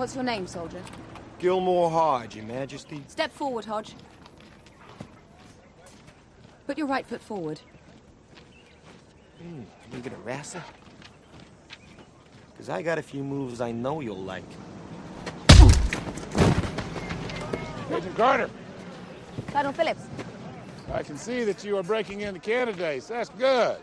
What's your name, soldier? Gilmore Hodge, Your Majesty. Step forward, Hodge. Put your right foot forward. Hmm, you gonna wrestle? Because I got a few moves I know you'll like. Agent Carter, Colonel Phillips. I can see that you are breaking into candidates. That's good.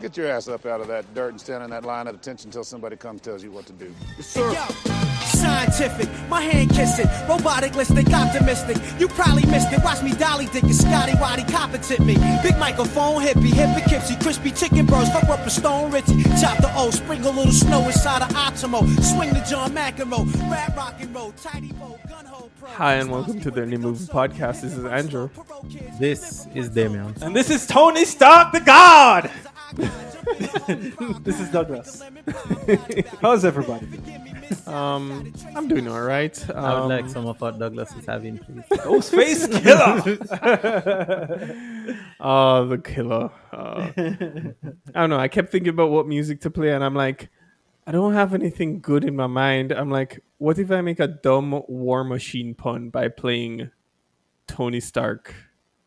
Get your ass up out of that dirt and stand in that line of attention until somebody comes tells you what to do. Yes, sir. Yo, scientific, my hand kissing, robotic listic, optimistic. You probably missed it. Watch me dolly dick and Scotty Waddy competent me. Big microphone, hippie, hippie, kipsy, crispy chicken burst, fuck up a stone Richie. Chop the O, sprinkle a little snow inside of Optimo. Swing the John McEnroe, rap rock and roll, tidy bow, gun hole. Hi, and welcome to the New Movie Podcast. This is Andrew. This is Damian. And this is Tony Stark, the God. this is Douglas. How's everybody? Um, I'm doing all right. Um, I would like some of what Douglas is having, please. Ghostface Killah. Oh, the killer. Uh, I don't know. I kept thinking about what music to play, and I'm like, I don't have anything good in my mind. I'm like, what if I make a dumb War Machine pun by playing Tony Stark?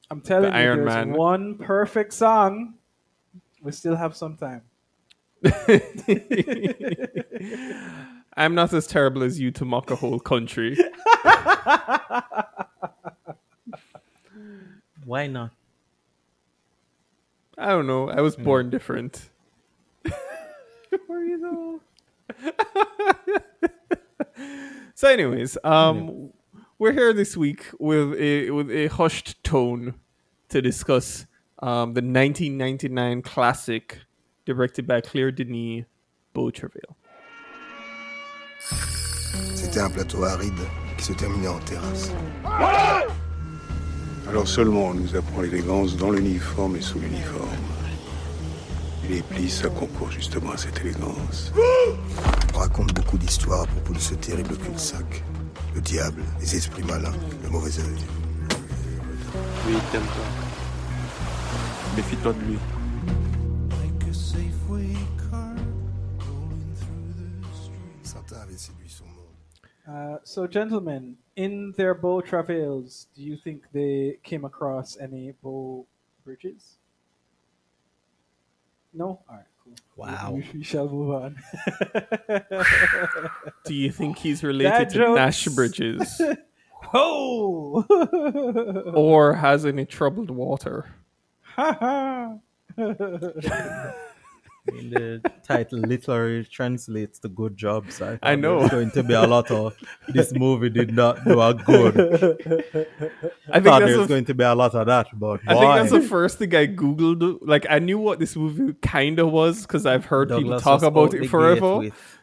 I'm telling The you, Iron there's Man. one perfect song. We still have some time. I'm not as terrible as you to mock a whole country. Why not? I don't know. I was born different. Where you know? So, anyways, um, we're here this week with a with a hushed tone to discuss um, the 1999 classic directed by Claire Denis, Beau Travail. C'était un plateau aride qui se terminait en terrasse. Alors seulement on nous apprend l'élégance dans l'uniforme et sous l'uniforme. Et les plis, ça concourt justement à cette élégance. On raconte beaucoup d'histoires à propos de ce terrible cul-de-sac. Le diable, les esprits malins, le mauvais œil. Oui, il t'aime toi. Méfie-toi de lui. Uh, so, gentlemen, in their bow travails, do you think they came across any bow bridges? No? Alright, cool. Wow. We, we shall move on. Do you think he's related Dad to jokes. Nash Bridges Whoa! or has any troubled water? Ha I mean, the title literally translates to good jobs. I, I know. There's going to be a lot of this movie did not do a good. I think there's the going to be a lot of that, but I think that's the first thing I googled. Like I knew what this movie kind of was because I've heard people talk about it forever. with-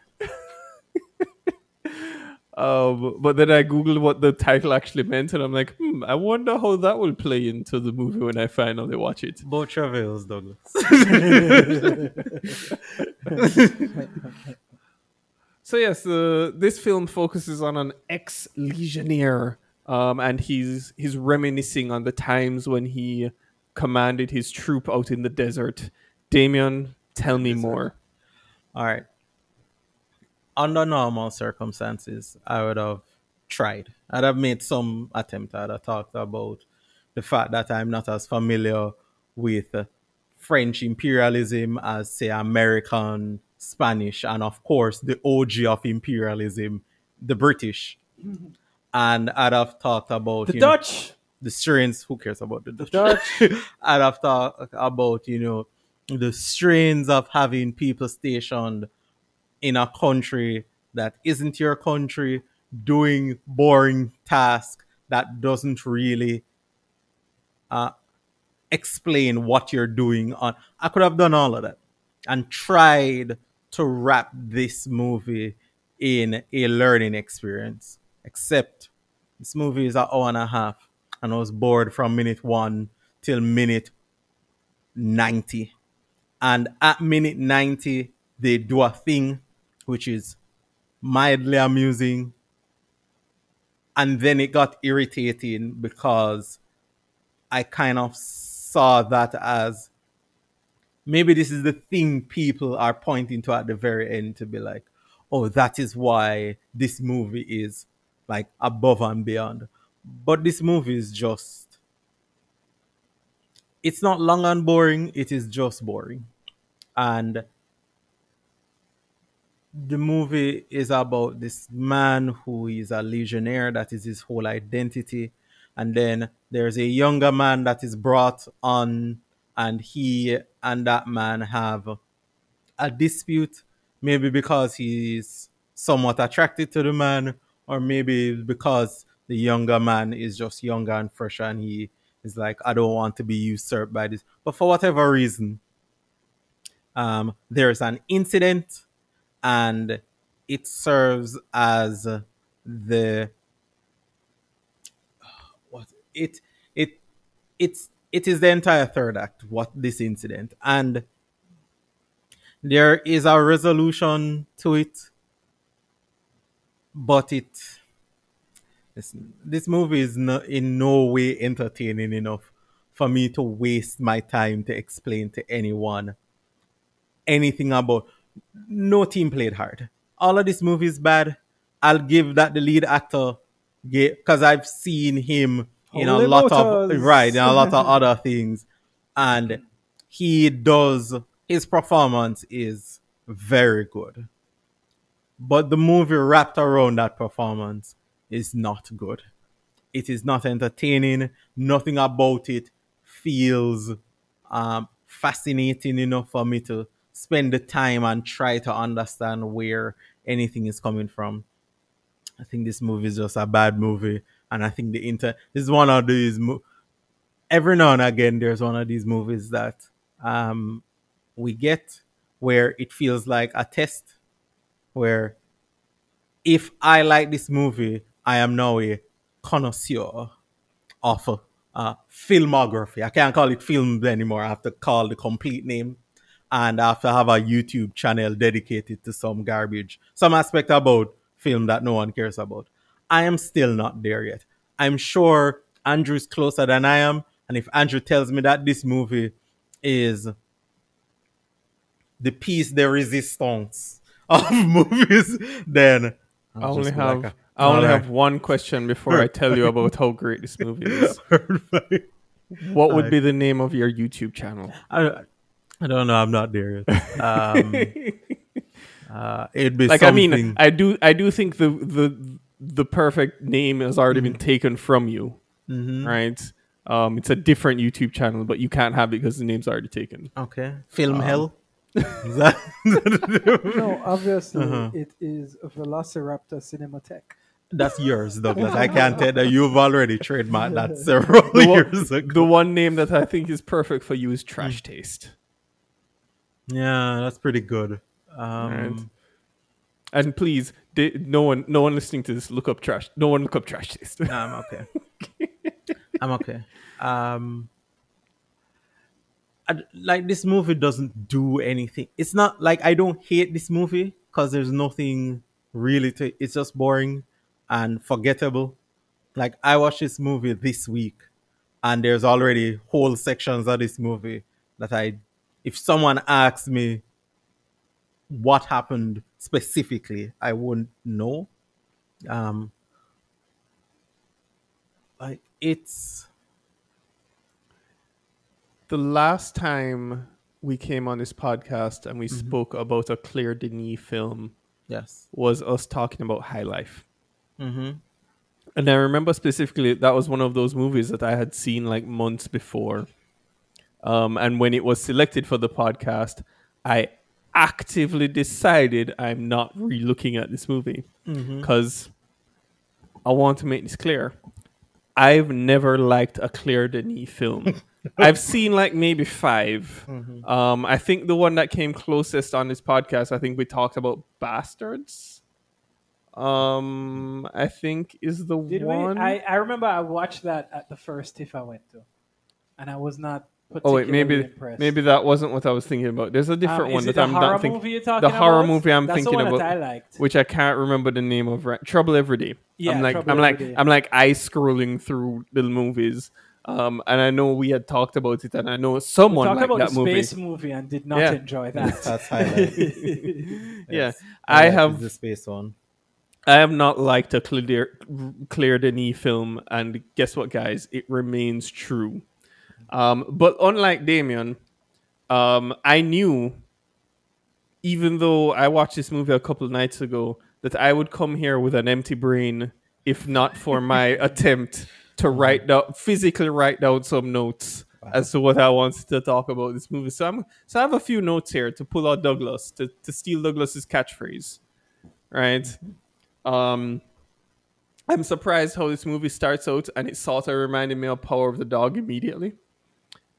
Um, but then I googled what the title actually meant, and I'm like, hmm, I wonder how that will play into the movie when I finally watch it. Both travails, Douglas. So yes, uh, this film focuses on an ex-legionnaire, um, and he's he's reminiscing on the times when he commanded his troop out in the desert. Damien, tell me more. All right. Under normal circumstances, I would have tried. I'd have made some attempt. I'd have talked about the fact that I'm not as familiar with French imperialism as, say, American, Spanish, and of course, the OG of imperialism, the British. And I'd have talked about the you know, Dutch! the strains. Who cares about the Dutch? Dutch. I'd have talked about, you know, the strains of having people stationed in a country that isn't your country, doing boring tasks that doesn't really uh, explain what you're doing on. I could have done all of that and tried to wrap this movie in a learning experience. Except this movie is an hour and a half, and I was bored from minute one till minute 90. And at minute 90, they do a thing which is mildly amusing. And then it got irritating because I kind of saw that as maybe this is the thing people are pointing to at the very end to be like, oh, that is why this movie is like above and beyond. But this movie is just, it's not long and boring, it is just boring. And the movie is about this man who is a legionnaire, that is his whole identity. And then there's a younger man that is brought on, and he and that man have a dispute, maybe because he's somewhat attracted to the man, or maybe because the younger man is just younger and fresher and he is like, I don't want to be usurped by this. But for whatever reason, um, there's an incident and it serves as the what it it it's it is the entire third act what this incident. And there is a resolution to it but it this, this movie is no, in no way entertaining enough for me to waste my time to explain to anyone anything about no team played hard. All of this movie is bad. I'll give that the lead actor because I've seen him in Holy a lot motors. of right in a lot of other things, and he does his performance is very good. But the movie wrapped around that performance is not good. It is not entertaining. Nothing about it feels um, fascinating enough for me to spend the time and try to understand where anything is coming from. I think this movie is just a bad movie, and I think the inter this is one of these. Mo- Every now and again, there's one of these movies that um, we get where it feels like a test, where if I like this movie, I am now a connoisseur of uh, filmography. I can't call it films anymore. I have to call the complete name and I have to have a YouTube channel dedicated to some garbage, some aspect about film that no one cares about. I am still not there yet. I'm sure Andrew's closer than I am, and if Andrew tells me that this movie is the piece de resistance of movies, then I only have like, I only have one question before I tell you about how great this movie is. What would be the name of your YouTube channel? I, I don't know. I'm not there yet. Um, uh, it'd be like I mean, I do I do think the the the perfect name has already been taken from you, Mhm. right? Um, it's a different YouTube channel, but you can't have it because the name's already taken. Okay, film Um, hell. That- no, obviously Uh-huh. it is Velociraptor Cinematech. That's yours, Douglas. I can't tell that you've already trademarked that several the, one, years ago. the one name that I think is perfect for you is Trash Taste. Yeah, that's pretty good. Um, Right. And please, no one, no one listening to this, look up trash. No one look up trash taste. I'm okay. I'm okay. Um, I, like this movie doesn't do anything. It's not like I don't hate this movie because there's nothing really to. It's just boring and forgettable. Like I watched this movie this week, and there's already whole sections of this movie that I, if someone asks me what happened specifically, I wouldn't know. Um, like it's the last time we came on this podcast and we Mm-hmm. spoke about a Claire Denis film, yes. was us talking about High Life. Mm-hmm. And I remember specifically that was one of those movies that I had seen like months before. Um, and when it was selected for the podcast, I actively decided I'm not re-looking at this movie because I want to make this clear. I've never liked a Claire Denis film. I've seen like maybe 5 Mhm. Um, I think the one that came closest on this podcast, I think we talked about Bastards. Um, I think is the Did one. we? I, I remember I watched that at the first TIFF I went to, and I was not. Oh wait, maybe impressed. maybe that wasn't what I was thinking about. There's a different Um, one that the I'm horror not thinking. movie you're talking the horror about? movie I'm That's the thinking one that about, I liked. which I can't remember the name of. Right? Trouble Every Day. Yeah, I'm like Trouble I'm like Day. I'm like eye scrolling through the movies. Um, and I know we had talked about it, and I know someone talked liked about that the movie. space movie and did not Yeah. enjoy that. That's highlight. yeah, Yes. I like have the space one. I have not liked a clear, Claire Denis film, and guess what, guys? It remains true. Um, but unlike Damien, um, I knew, even though I watched this movie a couple of nights ago, that I would come here with an empty brain if not for my attempt to write down, physically write down some notes as to what I wanted to talk about this movie. So I'm, so I have a few notes here to pull out Douglas to, to steal Douglas's catchphrase, right? Um, I'm surprised how this movie starts out, and it sort of reminded me of Power of the Dog immediately.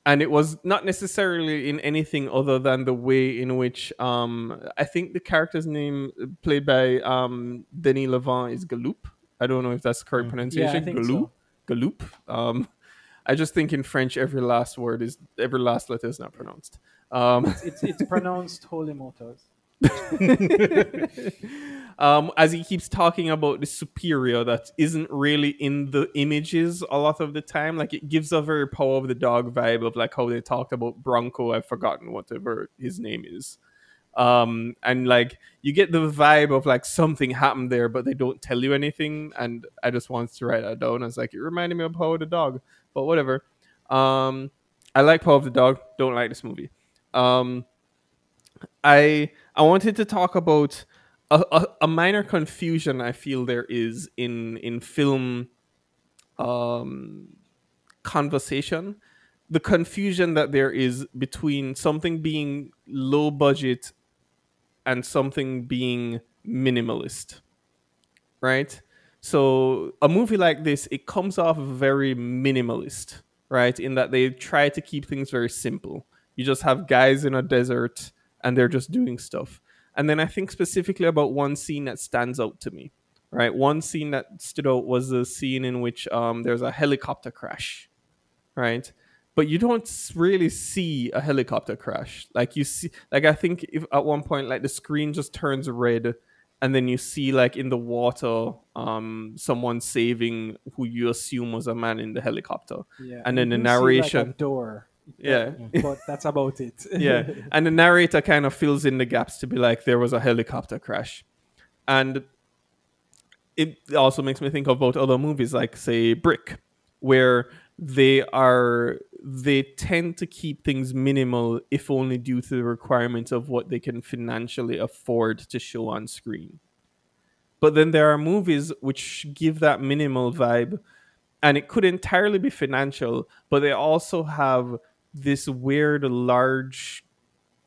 And it was not necessarily in anything other than the way in which um, I think the character's name, played by um, Denis Lavant, is Galoup. I don't know if that's the correct pronunciation. think Galoup. so. Galoup. Um, I just think in French, every last word is every last letter is not pronounced. Um, It's it's pronounced holy motors. um, as he keeps talking about the superior that isn't really in the images a lot of the time. Like it gives a very power of the dog vibe of like how they talked about Bronco. I've forgotten whatever his name is. Um, and like you get the vibe of like something happened there, but they don't tell you anything. And I just wanted to write that down. I was like, it reminded me of Power of the Dog, but whatever. Um, I like Power of the Dog. Don't like this movie. Um, I I wanted to talk about a, a, a minor confusion I feel there is in in film um, conversation. The confusion that there is between something being low budget and something being minimalist, right? So a movie like this, it comes off very minimalist, right? In that they try to keep things very simple. You just have guys in a desert and they're just doing stuff. And then I think specifically about one scene that stands out to me, right? One scene that stood out was the scene in which um, there's a helicopter crash, right? But you don't really see a helicopter crash. Like you see, like I think if at one point, like the screen just turns red, and then you see like in the water, um, someone saving who you assume was a man in the helicopter, Yeah, and then the do see, like, narration, door. Yeah, but that's about it. yeah, and the narrator kind of fills in the gaps to be like there was a helicopter crash, and it also makes me think about other movies like say Brick, where they are they tend to keep things minimal if only due to the requirements of what they can financially afford to show on screen. But then there are movies which give that minimal vibe and it could entirely be financial, but they also have this weird large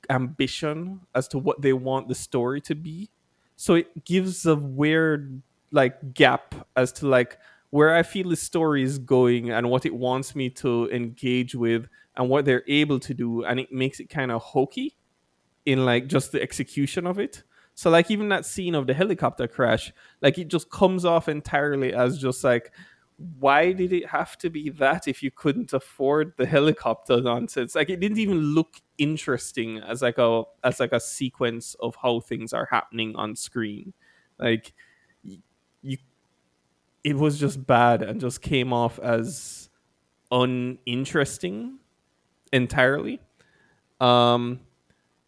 ambition as to what they want the story to be. So it gives a weird like gap as to like where I feel the story is going and what it wants me to engage with and what they're able to do and it makes it kind of hokey in like just the execution of it. So like even that scene of the helicopter crash, like it just comes off entirely as just like why did it have to be that if you couldn't afford the helicopter nonsense? Like it didn't even look interesting as like a as like a sequence of how things are happening on screen. Like you it was just bad and just came off as uninteresting entirely. Um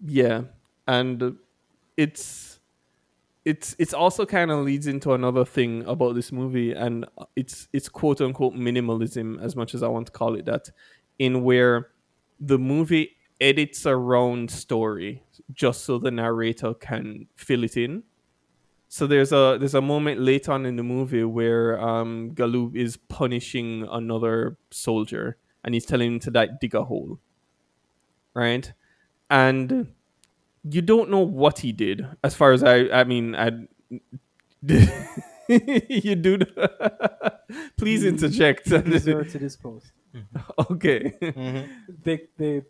yeah, and it's it's it's also kind of leads into another thing about this movie and it's it's quote unquote minimalism as much as I want to call it that in where the movie edits around story just so the narrator can fill it in. So there's a there's a moment later on in the movie where um Galoup is punishing another soldier and he's telling him to like, dig a hole right? And you don't know what he did as far as i i mean i did you do please interject He deserted his post. okay mm-hmm. They they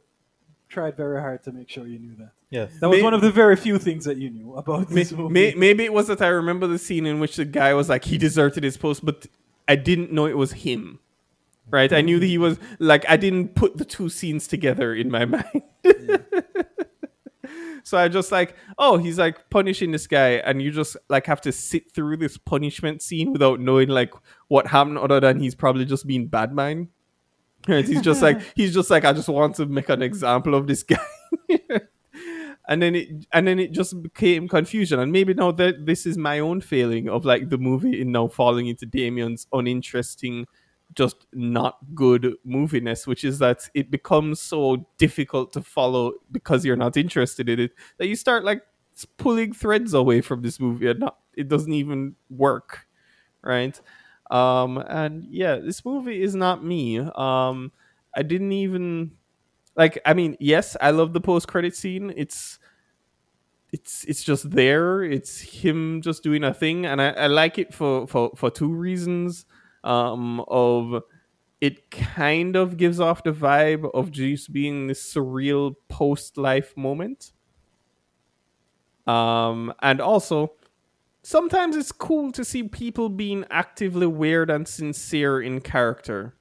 tried very hard to make sure you knew that. Yes. That was May- one of the very few things that you knew about May- this movie. may- maybe it was that I remember the scene in which the guy was like he deserted his post, but I didn't know it was him. Right? I knew that he was like I didn't put the two scenes together in my mind. So I just like, oh, he's like punishing this guy, and you just like have to sit through this punishment scene without knowing like what happened, other than he's probably just being bad mind. Right, he's just like he's just like I just want to make an example of this guy. and then it and then it just became confusion and maybe now that this is my own failing of like the movie in now falling into Damien's uninteresting just not good moviness which is that it becomes so difficult to follow because you're not interested in it that you start like pulling threads away from this movie and not it doesn't even work right? Um and yeah this movie is not me. Um i didn't even like i mean yes i love the post credit scene. It's it's it's just there. It's him just doing a thing and i, I like it for, for for two reasons um of it kind of gives off the vibe of just being this surreal post life moment. Um and also sometimes it's cool to see people being actively weird and sincere in character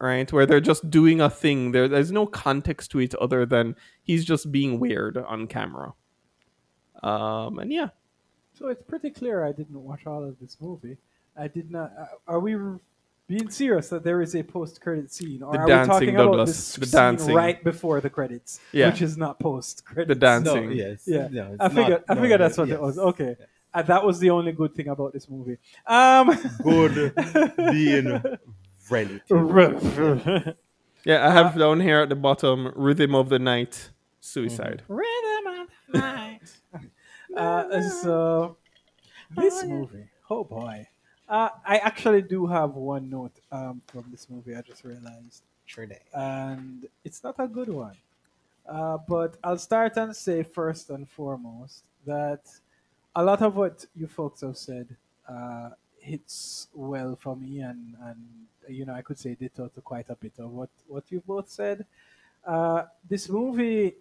right? Where they're just doing a thing. There, there's no context to it other than he's just being weird on camera. Um and yeah. So it's pretty clear I didn't watch all of this movie. I did not. Uh, are we being serious that there is a post-credit scene, or The are dancing, we talking about this The scene dancing. right before the credits, Yeah. which is not post-credits? the dancing No, yes. Yeah, No, I figured. not- I no, figured that's yes. what it was. Okay, Uh, that was the only good thing about this movie. Um, Good being relative. yeah i have down here at the bottom rhythm of the night suicide Rhythm of the night. uh, so this movie, oh boy, uh, I actually do have one note um, from this movie. I just realized, Sure day. and it's not a good one. Uh, but I'll start and say first and foremost that a lot of what you folks have said uh, hits well for me, and and you know I could say ditto to quite a bit of what what you both said. Uh, this movie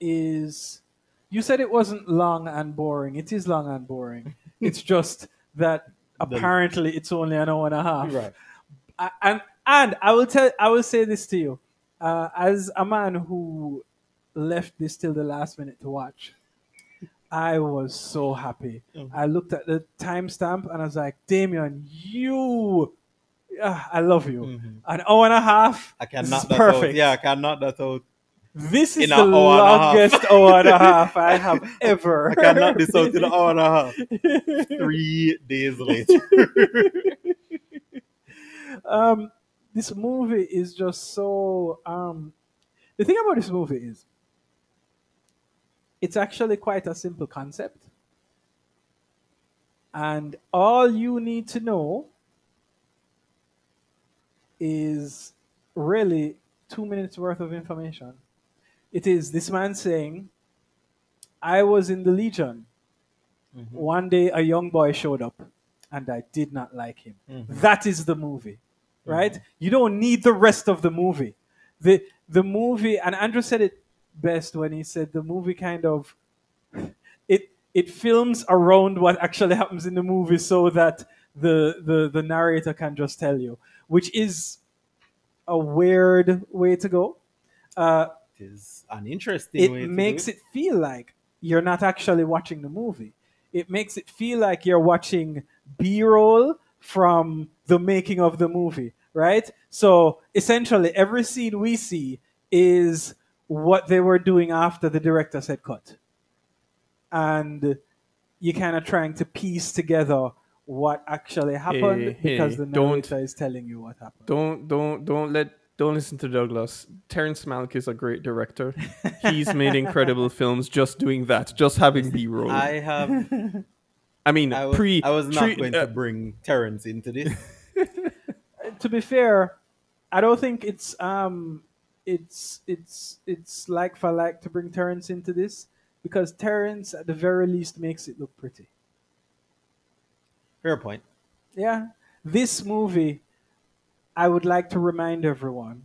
is you said it wasn't long and boring. It is long and boring. it's just that apparently it's only an hour and a half. Right. I- and and I will tell I will say this to you, uh, as a man who left this till the last minute to watch. I was so happy. I looked at the timestamp and I was like, Damien, you, ah, I love you. An hour and a half. I can this knock is that perfect. out. Yeah, I cannot. that out. This is the an hour and longest hour and a half I have ever. I can knock this out in an hour and a half. Three days later. um, this movie is just so. Um, the thing about this movie is, it's actually quite a simple concept, and all you need to know is really two minutes worth of information. It is this man saying, "I was in the Legion." Mm-hmm. One day, a young boy showed up, and I did not like him. Mm-hmm. That is the movie, mm-hmm. right? You don't need the rest of the movie. the The movie, and Andrew said it best when he said the movie kind of it it films around what actually happens in the movie, so that the the the narrator can just tell you, which is a weird way to go. Uh, is an interesting it way makes it. it feel like you're not actually watching the movie. It makes it feel like you're watching B-roll from the making of the movie, right? So essentially, every scene we see is what they were doing after the director said cut, and you're kind of trying to piece together what actually happened Hey, because hey, the don't- narrator is telling you what happened. Don't don't don't let don't listen to Douglas. Terrence Malick is a great director. He's made incredible films just doing that, just having B roll. I I, have. mean, I was, pre I was not pre- going uh, to bring Terrence into this. to be fair, I don't think it's um it's it's it's like for like to bring Terrence into this because Terrence at the very least makes it look pretty. Fair point. Yeah. This movie, I would like to remind everyone,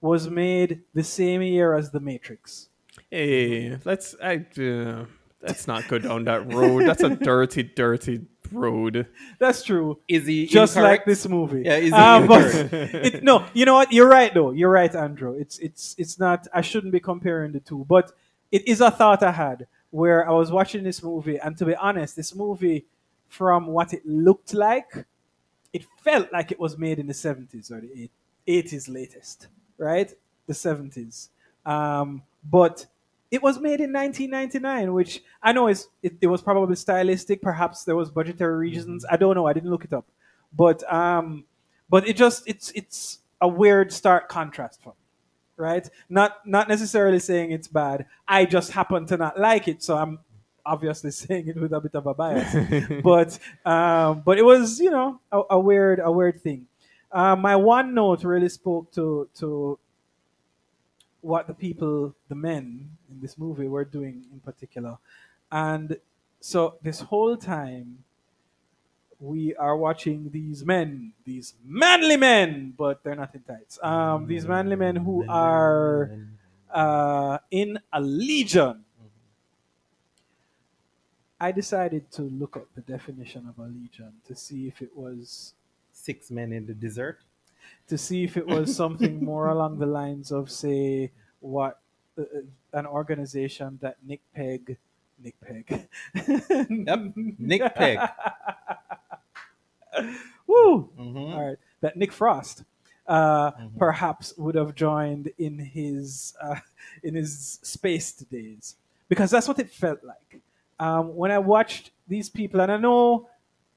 was made the same year as The Matrix. Hey, let's I uh, let's not go down that road. That's a dirty, dirty road. That's true. Is he Just like this movie. Yeah, is he Um, but it, no, you know what? You're right though. You're right, Andrew. It's it's it's not. I shouldn't be comparing the two, but it is a thought I had where I was watching this movie, and to be honest, this movie, from what it looked like, it felt like it was made in the 70s or the 80s. 80s latest, right? The 70s. Um, but it was made in 1999, which I know is it, it was probably stylistic. Perhaps there was budgetary reasons. I don't know. I didn't look it up, but um, but it just it's it's a weird stark contrast for me, right? Not not necessarily saying it's bad. I just happen to not like it, so I'm obviously saying it with a bit of a bias. but um, but it was you know a, a weird a weird thing. Uh, my one note really spoke to to what the people, the men in this movie, were doing in particular, and so this whole time we are watching these men, these manly men, but they're not in tights. Um, these manly men who are uh, in a legion. I decided to look up the definition of a legion to see if it was Six men in the desert. to see if it was something more along the lines of, say, what uh, an organization that Nick Pegg, Nick Pegg, Yep, Nick Pegg. Woo! Mhm. All right, that Nick Frost uh, Mm-hmm. perhaps would have joined in his uh, in his space days because that's what it felt like um, when I watched these people, and I know,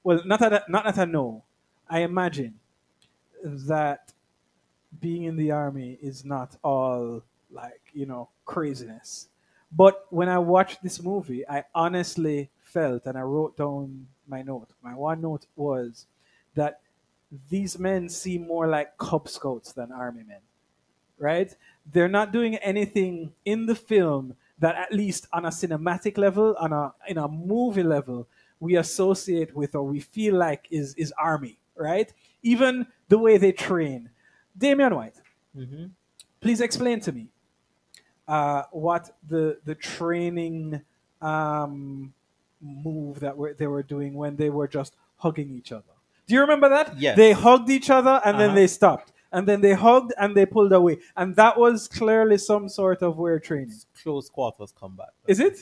well, not that not that I know, I imagine that being in the army is not all like you know craziness. But when I watched this movie, I honestly felt, and I wrote down my note. My one note was that these men seem more like Cub Scouts than army men, right? They're not doing anything in the film that, at least on a cinematic level, on a in a movie level, we associate with or we feel like is is army, right? Even the way they train. Damian White, please explain to me uh, what the the training um, move that were, they were doing when they were just hugging each other. Do you remember that? Yes. They hugged each other and then Uh-huh. they stopped. And then they hugged and they pulled away. And that was clearly some sort of weird training. Close quarters combat. Is it?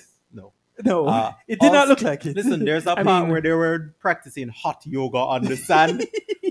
No. No. Uh, it did not look like it. Listen, there's a I part mean- where they were practicing hot yoga on the sand.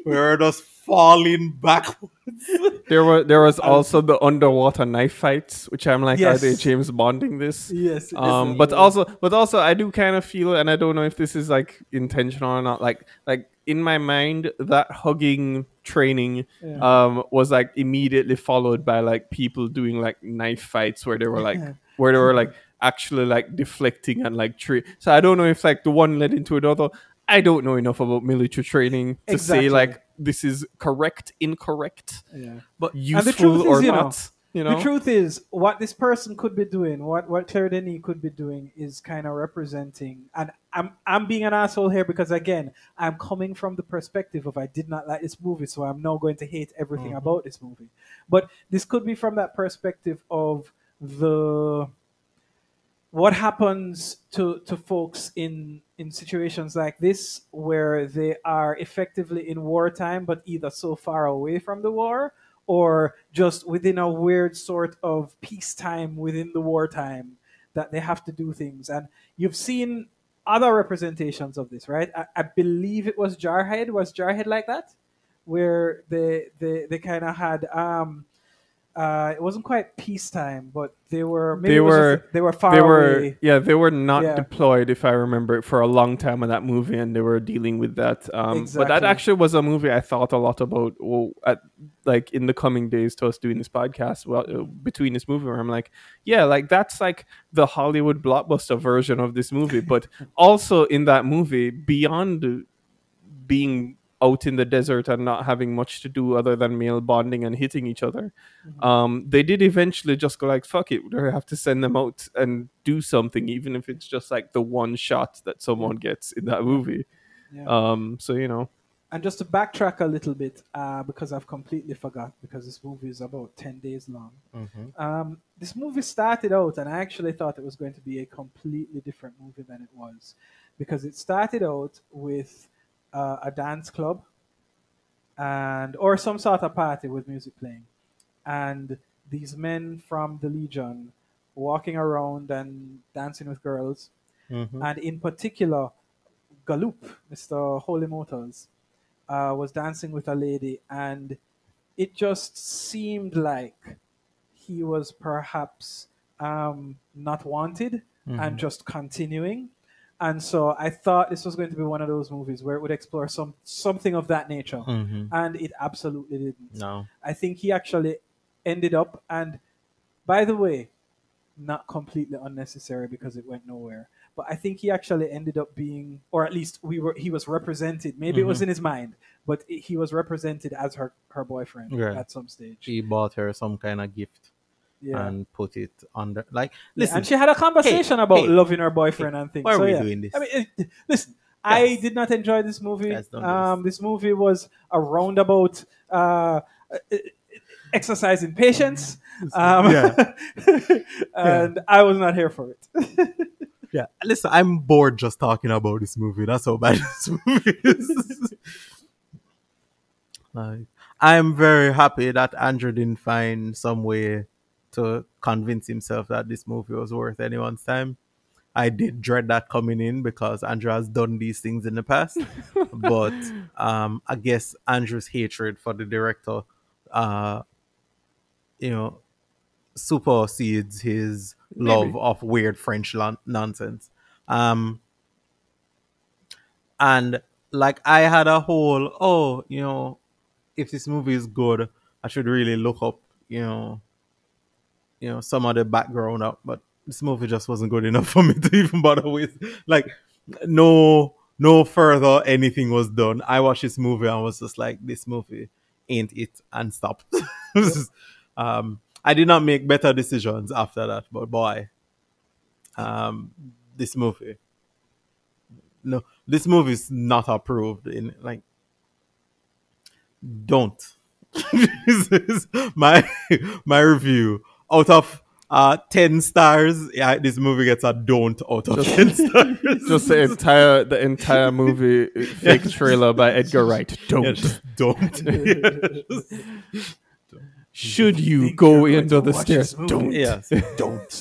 we were just falling backwards. There were there was also the underwater knife fights, which I'm like, are they James Bonding this? Yes, Um, is. but also, but also, I do kind of feel, and I don't know if this is like intentional or not. Like, like in my mind, that hugging training Yeah. um was like immediately followed by like people doing like knife fights where they were like where they were like actually like deflecting and like tra- so i don't know if like the one led into another i don't know enough about military training to Exactly. say like this is correct incorrect Yeah. but useful or is, you know, not you know the truth is, what this person could be doing, what what Claire Denis could be doing, is kind of representing. And I'm I'm being an asshole here because again, I'm coming from the perspective of I did not like this movie, so I'm now going to hate everything Mhm. about this movie. But this could be from that perspective of the what happens to to folks in in situations like this where they are effectively in wartime but either so far away from the war or just within a weird sort of peacetime within the wartime that they have to do things. And you've seen other representations of this right? I, I believe it was jarhead. Was jarhead like that? Where they they, they kind of had um uh, it wasn't quite peacetime, but they were maybe they were just- they were far they were away. yeah they were not Yeah. deployed if i remember it for a long time in that movie and they were dealing with that um but that actually was a movie i thought a lot about well at like in the coming days to us doing this podcast well uh, between this movie where i'm like yeah like that's like the hollywood blockbuster version of this movie but also in that movie beyond being out in the desert and not having much to do other than male bonding and hitting each other. Um, they did eventually just go like, "Fuck it," we have to send them out and do something, even if it's just like the one shot that someone gets in that movie. Yeah. Um, so you know, And just to backtrack a little bit, uh, because I've completely forgot, because this movie is about 10 days long. Mhm. Um, this movie started out, and I actually thought it was going to be a completely different movie than it was. Because it started out with uh, a dance club and or some sort of party with music playing. And these men from the Legion walking around and dancing with girls. Mhm. And in particular, Galoup, Mr. Holy Motors, uh, was dancing with a lady, and it just seemed like he was perhaps um, not wanted and Mhm. just continuing. And so I thought this was going to be one of those movies where it would explore some something of that nature, Mhm. and it absolutely didn't. No. I think he actually ended up, and by the way, not completely unnecessary because it went nowhere. But I think he actually ended up being, or at least we were, he was represented. Maybe it was Mhm. in his mind, but he was represented as her her boyfriend Yeah. at some stage. He bought her some kind of gift Yeah. and put it under. Like, Yeah, listen. and she had a conversation hey, about hey, loving her boyfriend hey, and things. Why are so, we yeah. doing this? I mean, it, listen, I did not enjoy this movie. Do Um, this movie was a roundabout uh, uh, exercise in patience. Um, Yeah. and I was not here for it. Yeah, listen, I'm bored just talking about this movie. That's how bad this movie is. like, I'm very happy that Andrew didn't find some way to convince himself that this movie was worth anyone's time. I did dread that coming in because Andrew has done these things in the past. but um, I guess Andrew's hatred for the director, uh, you know, supersedes his love of weird French lon- nonsense. Um, and like I had a whole, oh, you know, if this movie is good, I should really look up, you know, you know, some of the background up. But this movie just wasn't good enough for me to even bother with. Like, no, no further anything was done. I watched this movie and was just like, this movie ain't it, and stopped. um, I did not make better decisions after that, but boy, um, this movie, no, this movie is not approved. In like, don't. this is my my review out of uh 10 stars yeah this movie gets a don't out of 10 stars Just the entire the entire movie uh, fake trailer by Edgar Wright. Don't. Yeah, don't Should you go into the stairs? Don't. yes don't.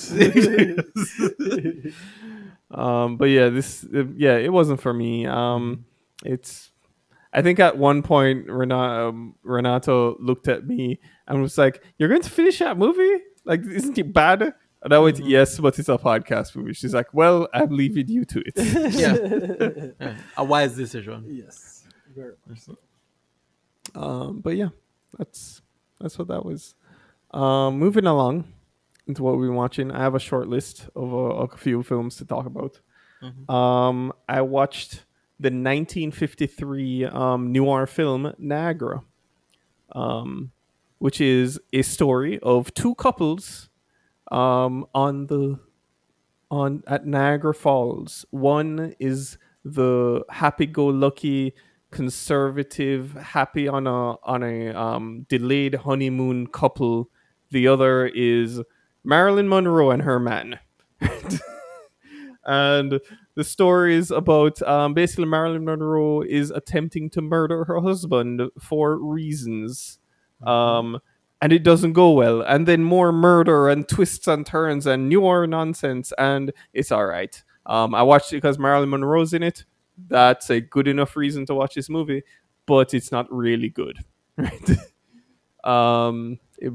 um, but yeah, this uh, yeah, it wasn't for me. Um, it's I think at one point Renato, um, Renato looked at me and was like, "You're going to finish that movie? Like, isn't it bad?" And I went, "Yes, but it's a podcast movie." She's like, "Well, I'm leaving you to it." yeah. Yeah. a wise decision yes, very much so. Um, but yeah, that's that's what that was. Um, moving along into what we've been watching, I have a short list of a, a few films to talk about. Um, I watched the 1953 um, noir film Niagara, um, which is a story of two couples um, on the on at Niagara Falls. One is the happy-go-lucky, conservative, happy on a on a um, delayed honeymoon couple. The other is Marilyn Monroe and her man. and the story is about um, basically Marilyn Monroe is attempting to murder her husband for reasons. Um, and it doesn't go well. And then more murder and twists and turns and newer nonsense, and it's all right. Um, I watched it because Marilyn Monroe's in it. That's a good enough reason to watch this movie, but it's not really good. Right? um, it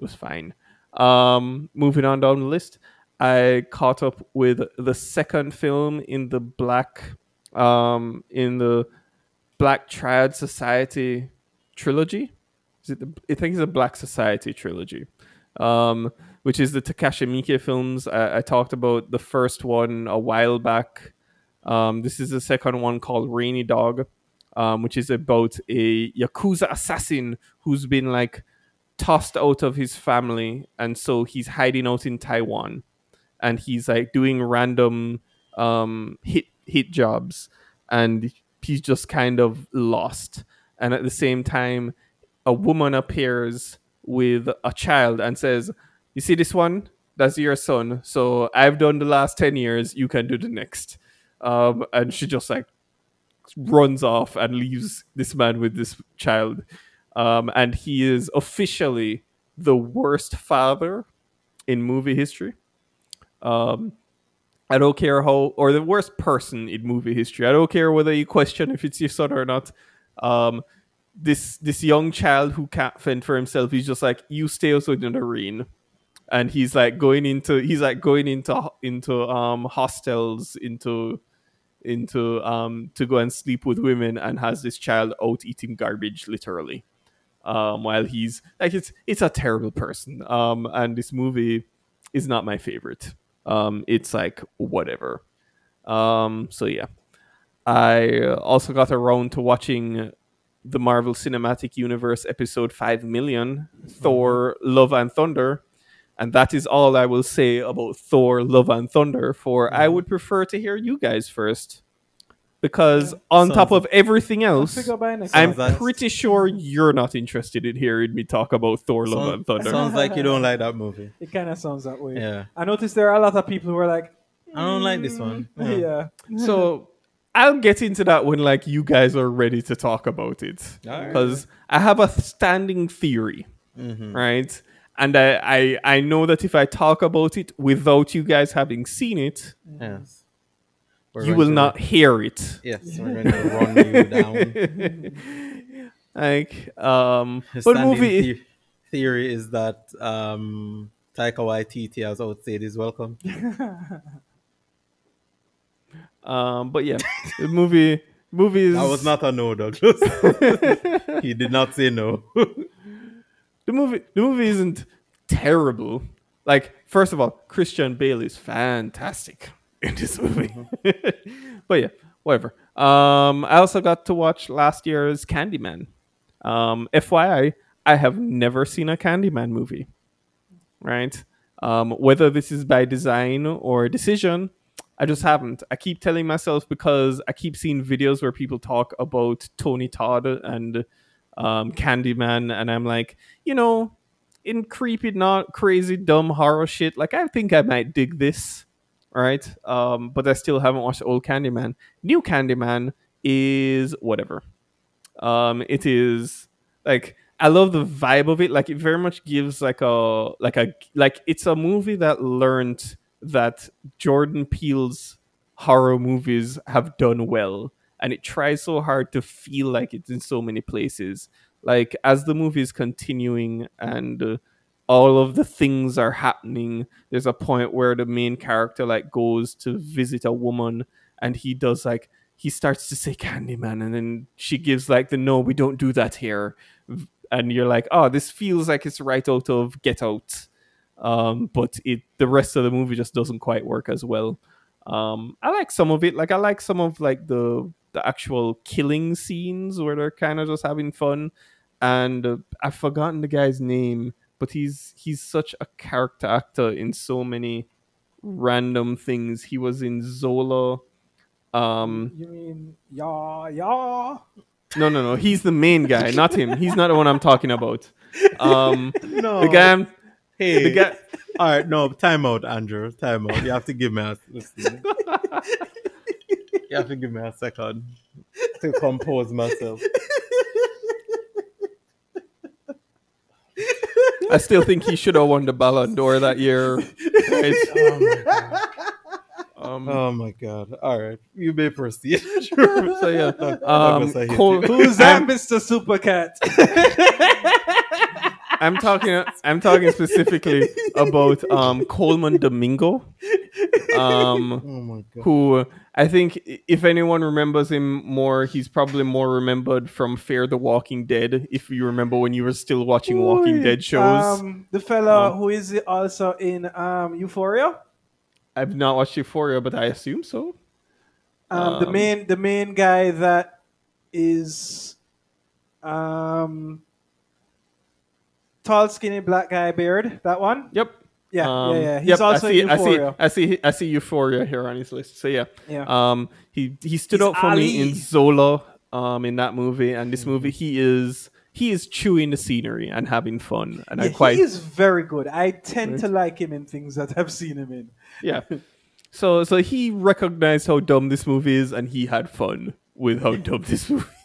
was fine. Um, moving on down the list, I caught up with the second film in the black, um, in the Black Triad Society trilogy. It the, I think it's a Black Society trilogy, um, which is the Takashi Miike films. I, I talked about the first one a while back. Um, this is the second one called Rainy Dog, um, which is about a yakuza assassin who's been like tossed out of his family, and so he's hiding out in Taiwan, and he's like doing random um, hit hit jobs, and he's just kind of lost. And at the same time, a woman appears with a child and says, "You see this one? That's your son. So I've done the last ten years. You can do the next." Um, and she just like runs off and leaves this man with this child. Um, and he is officially the worst father in movie history. Um, I don't care how, or the worst person in movie history. I don't care whether you question if it's your son or not. Um, this this young child who can't fend for himself. He's just like, you stay outside in the rain, and he's like going into he's like going into into um hostels into into um to go and sleep with women and has this child out eating garbage literally. Um while he's like it's it's a terrible person. Um and this movie is not my favorite. Um it's like whatever. Um so yeah. I also got around to watching the marvel cinematic universe episode 5 million thor love and thunder and that is all I will say about Thor Love and Thunder, for I mm-hmm. would prefer to hear you guys first. Because on Sounds top of everything else, figure by next I'm time. Pretty sure you're not interested in hearing me talk about Thor Love and Thunder. sounds like you don't like that movie. It kind of sounds that way. Yeah. I noticed there are a lot of people who are like, I don't like this one. Mm, yeah. Yeah. so I'll get into that when like you guys are ready to talk about it. Alright. Because I have a standing theory, right? And I, I I know that if I talk about it without you guys having seen it, Yes. You will to- not hear it. Yes, we're going to run you down. like um The but movie the- theory is that um, Taika Waititi has outstayed his welcome. um but yeah the movie movie is That was not a no, Douglas. he did not say no. the movie the movie isn't terrible. Like first of all christian bale is fantastic in this movie. But yeah whatever. Um i also got to watch last year's candyman. Um fyi i have never seen a candyman movie right? Um whether this is by design or decision i just haven't i keep telling myself because i keep seeing videos where people talk about tony todd and um, Candyman, and I'm like, you know, in creepy, not crazy, dumb horror shit. Like, I think I might dig this, right? Um, but I still haven't watched old Candyman. New Candyman is whatever. Um, it is like I love the vibe of it. Like, it very much gives like a like a like it's a movie that learned that Jordan Peele's horror movies have done well and it tries so hard to feel like it's in so many places. Like as the movie is continuing and uh, all of the things are happening there's a point where the main character like goes to visit a woman and he does like he starts to say candyman and then she gives like the no we don't do that here. And you're like oh this feels like it's right out of get out um, but it the rest of the movie just doesn't quite work as well um, I like some of it. Like I like some of like the the actual killing scenes where they're kind of just having fun. And uh, I've forgotten the guy's name, but he's he's such a character actor in so many random things. He was in Zola. Um, You mean, yeah, yeah. no, no, no. He's the main guy, not him. He's not the one I'm talking about. Um, no. the guy. I'm, Hey. the guy. All right, no, time out, Andrew. Time out. You have to give me a listen. You have to give me a second to compose myself. I still think he should have won the Ballon d'Or that year. Right? Oh my god. Um, Oh my god. All right. You may proceed. so yeah, um, Douglas, I hate Cole- you. Who's that, I'm- Mr. Supercat? I'm talking. I'm talking specifically about um, Colman Domingo, um, Oh my god. who I think if anyone remembers him more, he's probably more remembered from Fear the Walking Dead. If you remember when you were still watching Walking Dead shows, Um, the fella Um, who is also in um, Euphoria. I've not watched Euphoria, but I assume so. Um, the Um, main the main guy that is um tall, skinny, black guy, beard. That one. Yep. Yeah, Um, yeah, yeah. He's yep, also I see, in I see, Euphoria. I see, I see Euphoria here on his list. So yeah, Yeah. Um, he he stood He's out for me in Zola, um, in that movie, and this movie he is he is chewing the scenery and having fun, and I quite he is very good. I tend Right. to like him in things that I've seen him in. yeah. So so he recognized how dumb this movie is, and he had fun with how dumb this movie is.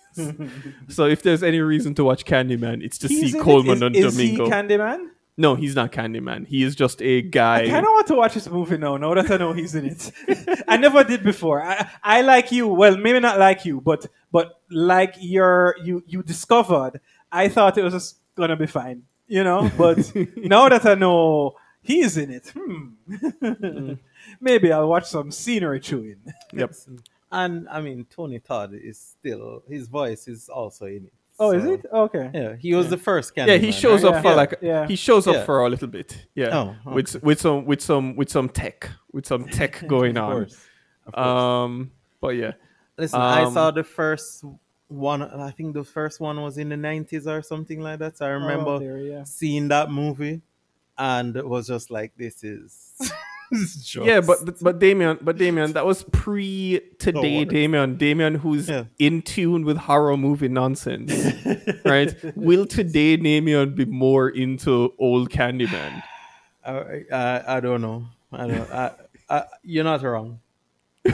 So if there's any reason to watch Candyman, it's to He's see in it. Colman Is- and is he Domingo. Candyman? No, he's not Candyman. He is just a guy. I kind of want to watch this movie now. Now that I know he's in it, I never did before. I, I like you. Well, maybe not like you, but but like your you you discovered. I thought it was just gonna be fine, you know. But now that I know he's in it, hmm. maybe I'll watch some scenery chewing. Yep. And I mean, Tony Todd is still his voice is also in it. Oh, is so- it okay? Yeah, he was the first. Yeah, he shows right? up for Yeah. like Yeah. he shows up Yeah. for a little bit. Yeah, Oh, with with some with some with some tech with some tech going Of on. course. Of course. Um, but yeah, Listen, I um, saw the first one. I think the first one was in the nineties or something like that. So I remember Oh, there, yeah. seeing that movie, and it was just like, "This is." yeah, just- but but Damien, but Damien, that was pre today. worries. Damien, Damien, who's Yeah. in tune with horror movie nonsense, right? Will today Damien be more into old Candyman? I, I, I don't know. I don't. I, I, you're not wrong.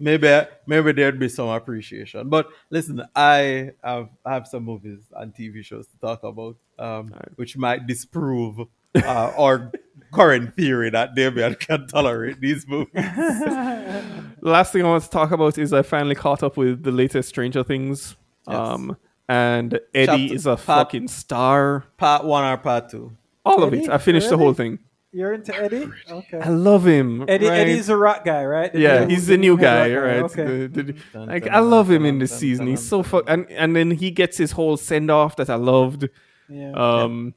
maybe maybe there'd be some appreciation. But listen, I have I have some movies and TV shows to talk about, um, which might disprove uh, our current theory that Damien can tolerate these movies. Last thing I want to talk about is I finally caught up with the latest Stranger Things. Yes. Um, and Eddie Chapter- is a part- fucking star. Part one or part two? All of it. I finished the whole thing. You're into Eddie? Okay. I love him. Eddie right? Eddie's a rock guy, right? The yeah, he's the new head guy, right? Okay. The- the- Dun, like dun, I love him dun, in this dun, season. dun, He's so fuck, and and then he gets his whole send off that I loved. Yeah. Um,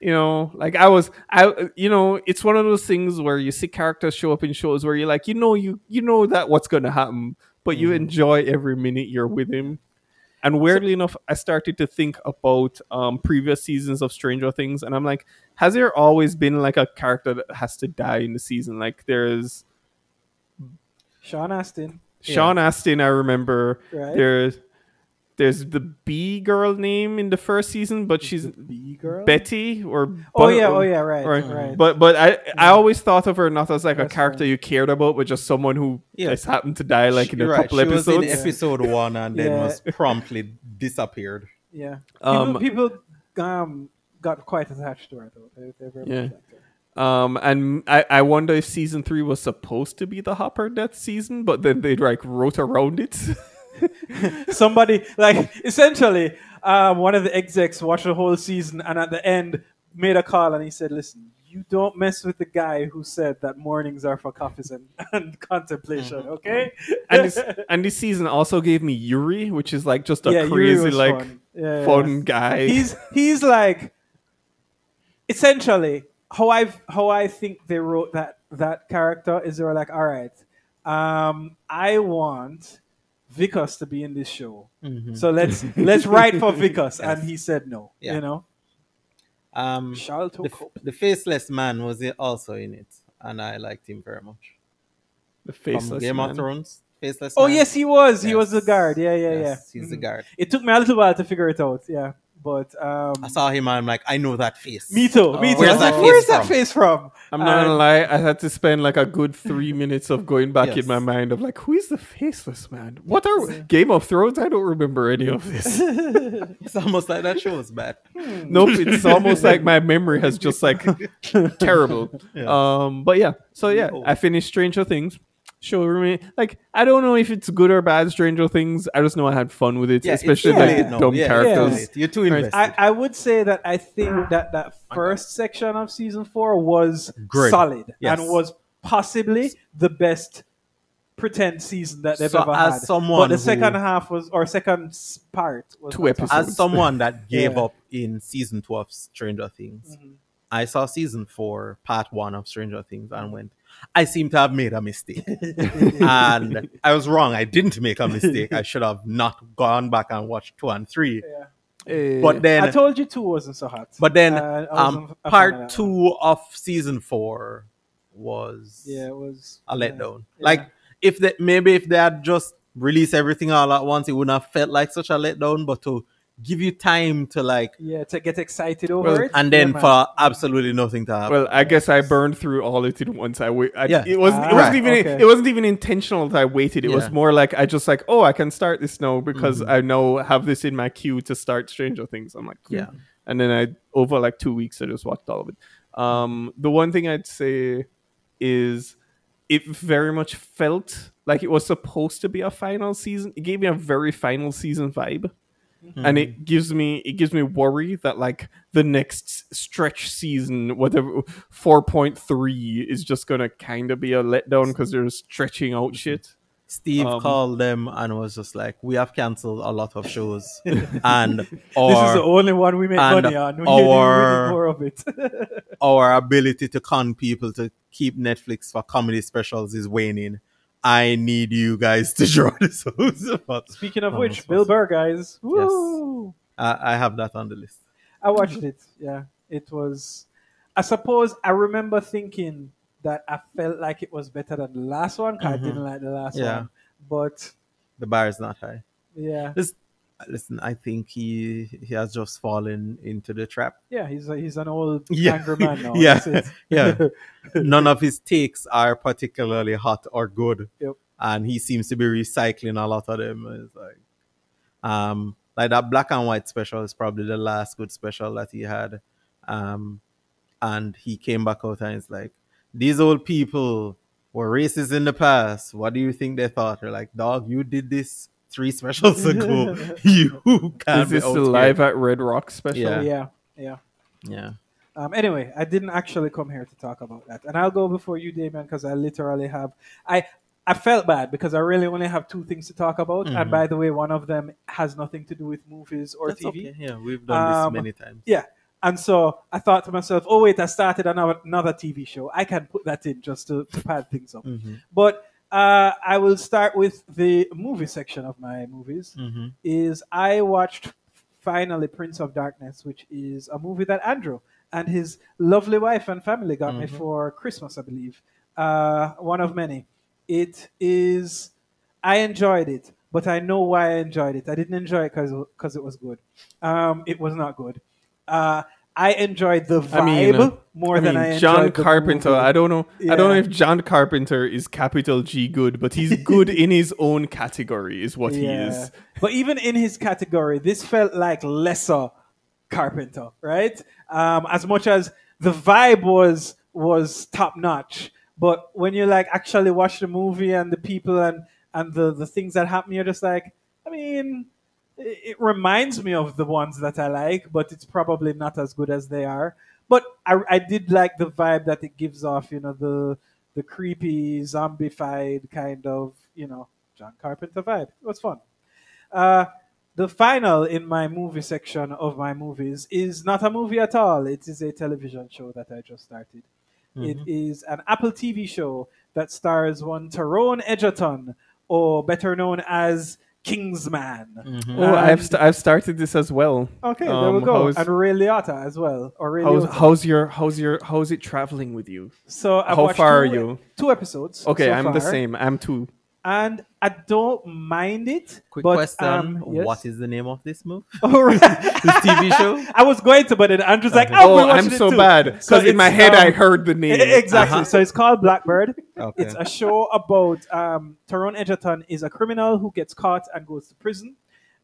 you know, like I was, I you know, it's one of those things where you see characters show up in shows where you're like, you know, you you know that what's going to happen, but you enjoy every minute you're with him. And weirdly enough, I started to think about um, previous seasons of Stranger Things, and I'm like, has there always been like a character that has to die in the season? Like there's Sean Astin. Sean Astin, I remember. Right. There's there's the B girl name in the first season, but she's girl. Betty or Oh but- yeah, oh yeah, right, right. But but I I always thought of her not as like a That's character you cared about, but just someone who Yeah. just happened to die like in a right. couple she episodes. was in episode one and then Yeah. was promptly disappeared. Yeah. Um, people, people um got quite attached to her though. They, they Yeah. much liked her. Um, and I, I wonder if season three was supposed to be the Hopper death season, but then they like wrote around it. Somebody like essentially, um, one of the execs watched the whole season and at the end made a call and he said, "Listen, you don't mess with the guy who said that mornings are for coffees and, and contemplation, okay?" and this and this season also gave me Yuri, which is like just a Yeah, crazy like fun. Yeah, fun yeah. guy. he's he's like essentially how I how I think they wrote that that character is they were like, all right, um, I want Vickers to be in this show, Mhm. so let's let's write for Vickers, and he said no. Yeah. You know, Um, Charlton the, Cope. the faceless man was also in it, and I liked him very much. the From faceless Game man. of Thrones, faceless. Oh man. yes, he was. He was the guard. Yeah, yeah, Yes, yeah. He's the Mhm. guard. It took me a little while to figure it out. Yeah, but um, I saw him. I'm like, I know that face. me too. Me Oh. too. Where's I was that like, Where's face that from? face from? I'm not gonna lie, I had to spend like a good three minutes of going back Yes. in my mind of like, who is the faceless man? What are Game of Thrones? I don't remember any of this. It's almost like that show was bad. nope, it's almost like my memory has just like terrible. Um, but yeah, so yeah, I finished Stranger Things. Show remain like I don't know if it's good or bad. Stranger Things. I just know I had fun with it, Yeah, especially too like late the now. dumb Yeah, characters. it's. You're too invested. I, I would say that I think that that first section of season four was Great. solid Yes. and was possibly the best pretend season that they've So ever as had. someone but the who- second half was or second part was Two not episodes. As someone that gave Yeah. up in season two of Stranger Things, Mhm. I saw season four, part one of Stranger Things, and went, I seem to have made a mistake. and I was wrong. I didn't make a mistake. I should have not gone back and watched two and three. Yeah. Eh, But then, I told you two wasn't so hot. but then, Uh, um, a of part that two of season four was Yeah, it was a letdown. Yeah. Like if they maybe if they had just released everything all at once, it wouldn't have felt like such a letdown. But to give you time to like, Yeah, to get excited over Well, it. and then yeah, for absolutely nothing to happen. Well, I guess I burned through all of it once. I wait. I, Yeah. It wasn't. it Ah, wasn't even. okay. It wasn't even intentional that I waited. It was more like I just like, oh, I can start this now because Mhm. I know have this in my queue to start Stranger Things. I'm like, cool. Yeah. and then I over like two weeks I just watched all of it. Um, the one thing I'd say is it very much felt like it was supposed to be a final season. It gave me a very final season vibe. And it gives me it gives me worry that like the next stretch season, whatever four point three, is just gonna kind of be a letdown because they're stretching out shit. Steve Um, called them and was just like, "We have cancelled a lot of shows, and our, this is the only one we make money on. We our- need, we need more of it. our ability to con people to keep Netflix for comedy specials is waning. I need you guys to draw this out." Speaking of Oh, which, Bill awesome. Burr, guys. Woo! I, I have that on the list. I watched it. Yeah, it was. I suppose I remember thinking that I felt like it was better than the last one. 'cause I Mhm. didn't like the last Yeah. one, but The bar is not high. yeah, This, listen, I think he he has just fallen into the trap. yeah, he's a, he's an old Yeah. angry man now. Yeah. Yeah. None of his takes are particularly hot or good. Yep. And he seems to be recycling a lot of them. It's like um like that black and white special is probably the last good special that he had. Um and he came back out and it's like, these old people were racist in the past. What do you think they thought? They're like, dog, you did this three specials ago. you can't Is be this the live at Red Rock special? Yeah. yeah, yeah. Yeah. Um, anyway, I didn't actually come here to talk about that, and I'll go before you, Damien, because I literally have I I felt bad because I really only have two things to talk about, and Mhm. by the way, one of them has nothing to do with movies or That's TV. okay. Yeah, we've done Um, this many times. Yeah, and so I thought to myself, oh wait, I started another another TV show. I can put that in just to, to pad things up. Mhm. But uh, I will start with the movie section of my movies. Mhm. Is I watched finally Prince of Darkness, which is a movie that Andrew and his lovely wife and family got me Mhm. for Christmas, I believe. Uh, one of many. It is. I enjoyed it, but I know why I enjoyed it. I didn't enjoy it because it was good. Um, it was not good. Uh, I enjoyed the vibe I mean, more I than I enjoyed John Carpenter. I don't know. I don't know if John Carpenter is capital G good, but he's good in his own category. Is what he is. But even in his category, this felt like lesser Carpenter, right? Um, as much as the vibe was was top notch, but when you like actually watch the movie and the people and and the the things that happen, you're just like, I mean, it, it reminds me of the ones that I like, but it's probably not as good as they are. But I, I did like the vibe that it gives off, you know, the the creepy zombified kind of, you know, John Carpenter vibe. It was fun. Uh, the final in my movie section of my movies is not a movie at all. It is a television show that I just started. It Mhm. is an Apple TV show that stars one Taron Egerton, or better known as Kingsman. Oh, I've And- st- I've started this as well. okay, there Um, we go. how's- and Ray Liotta as well. Or Ray How's, Liotta. how's your how's your how's it traveling with you? So I've how watched far two, are you? Two episodes. Okay, so I'm the same. I'm two. And I don't mind it. Quick but, question: um, yes? What is the name of this movie? All right. this TV show? I was going to, but then Andrew's like, Oh, "Oh, I'm so too." bad because in my head I um, heard the name. Exactly. Uh-huh. So it's called Blackbird. Okay. It's a show about um, Taron Egerton is a criminal who gets caught and goes to prison,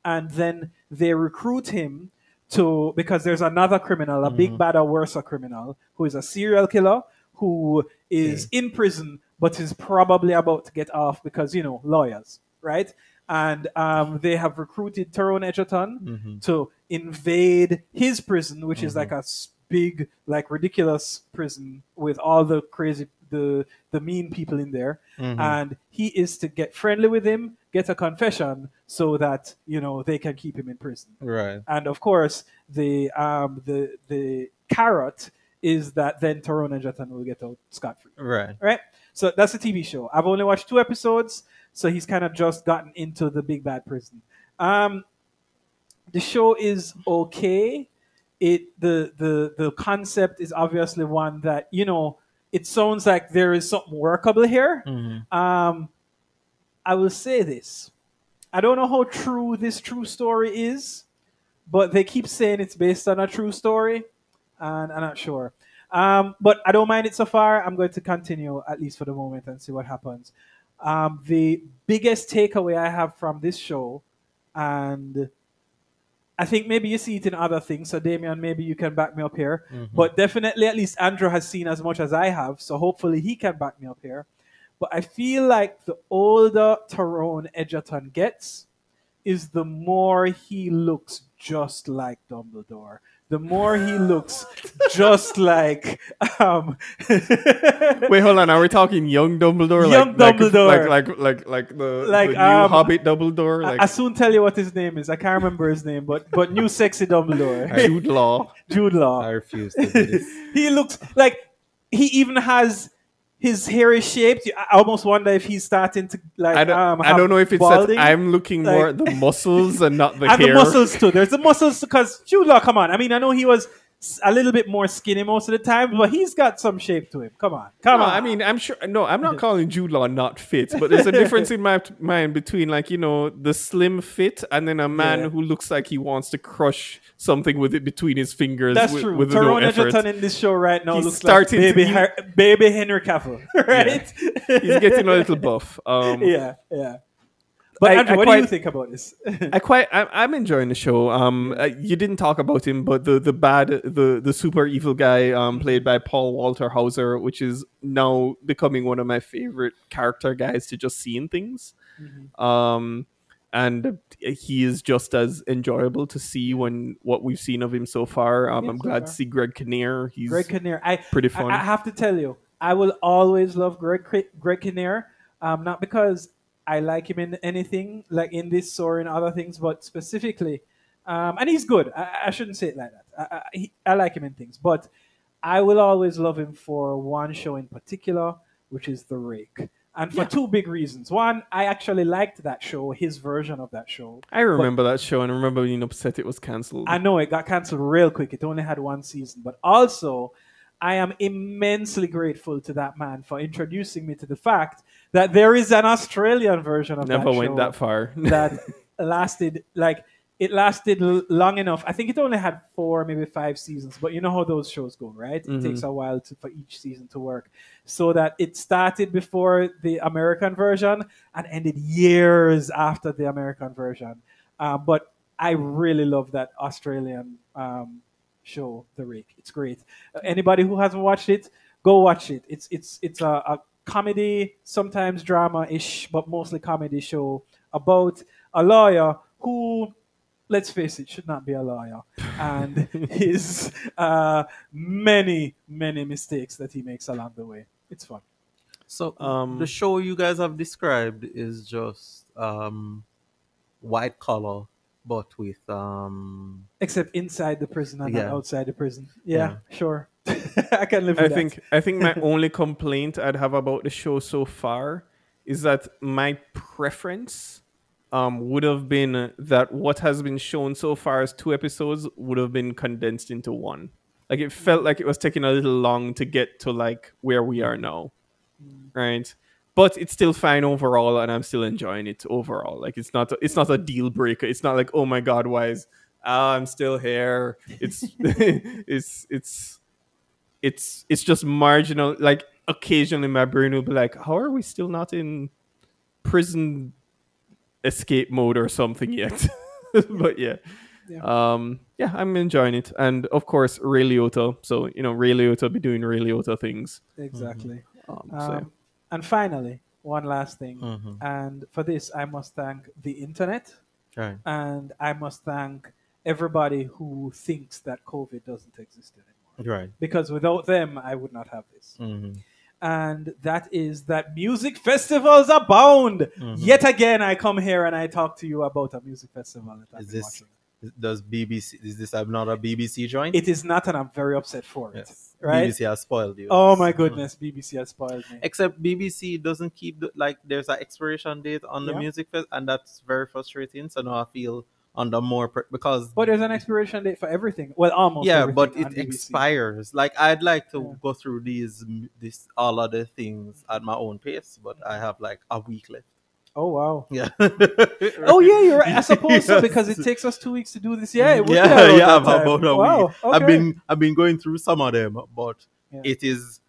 and then they recruit him to because there's another criminal, a big bad or worse a criminal who is a serial killer who is in prison but is probably about to get off because you know lawyers, right? And um, they have recruited Taron Egerton Mhm. to invade his prison, which Mm-hmm. is like a big, like ridiculous prison with all the crazy, the the mean people in there, Mhm. and he is to get friendly with him, get a confession, so that you know they can keep him in prison. Right. And of course, the um the the carrot is that then Taron Egerton will get out scot free Right. right? So that's a TV show. I've only watched two episodes, so he's kind of just gotten into the big bad prison. Um, the show is okay. It the the the concept is obviously one that you know. It sounds like there is something workable here. Mhm. Um, I will say this: I don't know how true this true story is, but they keep saying it's based on a true story, and I'm not sure. Um, but I don't mind it so far. I'm going to continue at least for the moment and see what happens. Um, the biggest takeaway I have from this show, and I think maybe you see it in other things. So Damien, maybe you can back me up here. Mhm. But definitely, at least Andrew has seen as much as I have. So hopefully he can back me up here. But I feel like the older Taron Egerton gets, is the more he looks just like Dumbledore. The more he looks just like um Wait, hold on. Are we talking young Dumbledore? Young like, Dumbledore. Like, like, like, like the, Like, the new um, Hobbit Dumbledore? I, Like I soon tell you what his name is. I can't remember his name, but but new sexy Dumbledore. Jude Law. Jude Law. I refuse to do this. he looks like he even has his hair is shaped. I almost wonder if he's starting to like. I don't, um, I don't know if it's balding. that I'm looking more Like- at the muscles and not the and hair. the muscles too. There's the muscles because Jude Law. Come on, I mean, I know he was a little bit more skinny most of the time, but he's got some shape to him. Come on, come no, on. I mean, I'm sure. No, I'm not calling Jude Law not fit, but there's a difference in my mind between like you know the slim fit and then a man Yeah. who looks like he wants to crush something with it between his fingers. That's with, true. With no Taron effort. Egerton in this show right now He's looks starting to like baby, be- Har- baby Henry Cavill, right? He's getting a little buff. Um, yeah, yeah. But I- Andrew, I what do you think about this? I quite I'm, I'm enjoying the show. Um, uh, you didn't talk about him, but the the bad the the super evil guy um played by Paul Walter Hauser, which is now becoming one of my favorite character guys to just see in things. Um, and he is just as enjoyable to see when what we've seen of him so far. Um, I'm so glad far. to see Greg Kinnear. He's Greg Kinnear. I pretty I- fun. I, have to tell you, I will always love Greg Greg Kinnear. Um, not because I like him in anything like in this or in other things, but specifically, um, and he's good. I, I shouldn't say it like that. I, I, he, I like him in things, but I will always love him for one show in particular, which is The Rake. And for two big reasons. One, I actually liked that show, his version of that show. I remember that show and I remember being upset it was cancelled. I know it got cancelled real quick. It only had one season. But also, I am immensely grateful to that man for introducing me to the fact that there is an Australian version of Never that went that far. that lasted like it lasted l- long enough. I think it only had four, maybe five seasons. But you know how those shows go, right? It Mhm. takes a while to, for each season to work. So that it started before the American version and ended years after the American version. Uh, but I really love that Australian um, show, The Rake. It's great. Uh, anybody who hasn't watched it, go watch it. It's it's it's a, a comedy, sometimes drama ish, but mostly comedy show about a lawyer who, let's face it, should not be a lawyer, and his uh, many many mistakes that he makes along the way. It's fun. So Um, the show you guys have described is just um, white collar, but with um, Except inside the prison and Yeah. outside the prison. Yeah, sure. I can live with I that. think I think my only complaint I'd have about the show so far is that my preference um, would have been that what has been shown so far as two episodes would have been condensed into one. Like it felt like it was taking a little long to get to like where we are now, right? But it's still fine overall, and I'm still enjoying it overall. Like it's not it's not a deal breaker. It's not like oh my god, why is ah, I'm still here? It's it's it's it's it's just marginal. Like occasionally, my brain will be like, "How are we still not in prison escape mode or something yet?" but yeah. Um, yeah, I'm enjoying it, and of course Ray Liotta. So you know, Ray Liotta be doing Ray Liotta things. Exactly. Um, Um, so, and finally, one last thing. Mhm. And for this, I must thank the internet Right. and I must thank everybody who thinks that COVID doesn't exist anymore. right. Because without them, I would not have this. Mhm. And that is that music festivals abound. Mhm. Yet again, I come here and I talk to you about a music festival that I've Is been this watching. Does BBC is this not a BBC joint? It is not, and I'm very upset for it. yes. Right? BBC has spoiled you. Oh my goodness, BBC has spoiled me. Except BBC doesn't keep the, like there's an expiration date on the Yeah. music fest, and that's very frustrating. So now I feel under more pre- because But there's an expiration date for everything. Well, almost. yeah, but it expires. Like I'd like to Yeah. go through these this all other things at my own pace, but I have like a week left. Oh wow. Yeah. Oh yeah, you're right. I suppose so because it takes us two weeks to do this. Yeah, it would be yeah, yeah, about, a wow. week. I've been I've been going through some of them, but Yeah. it is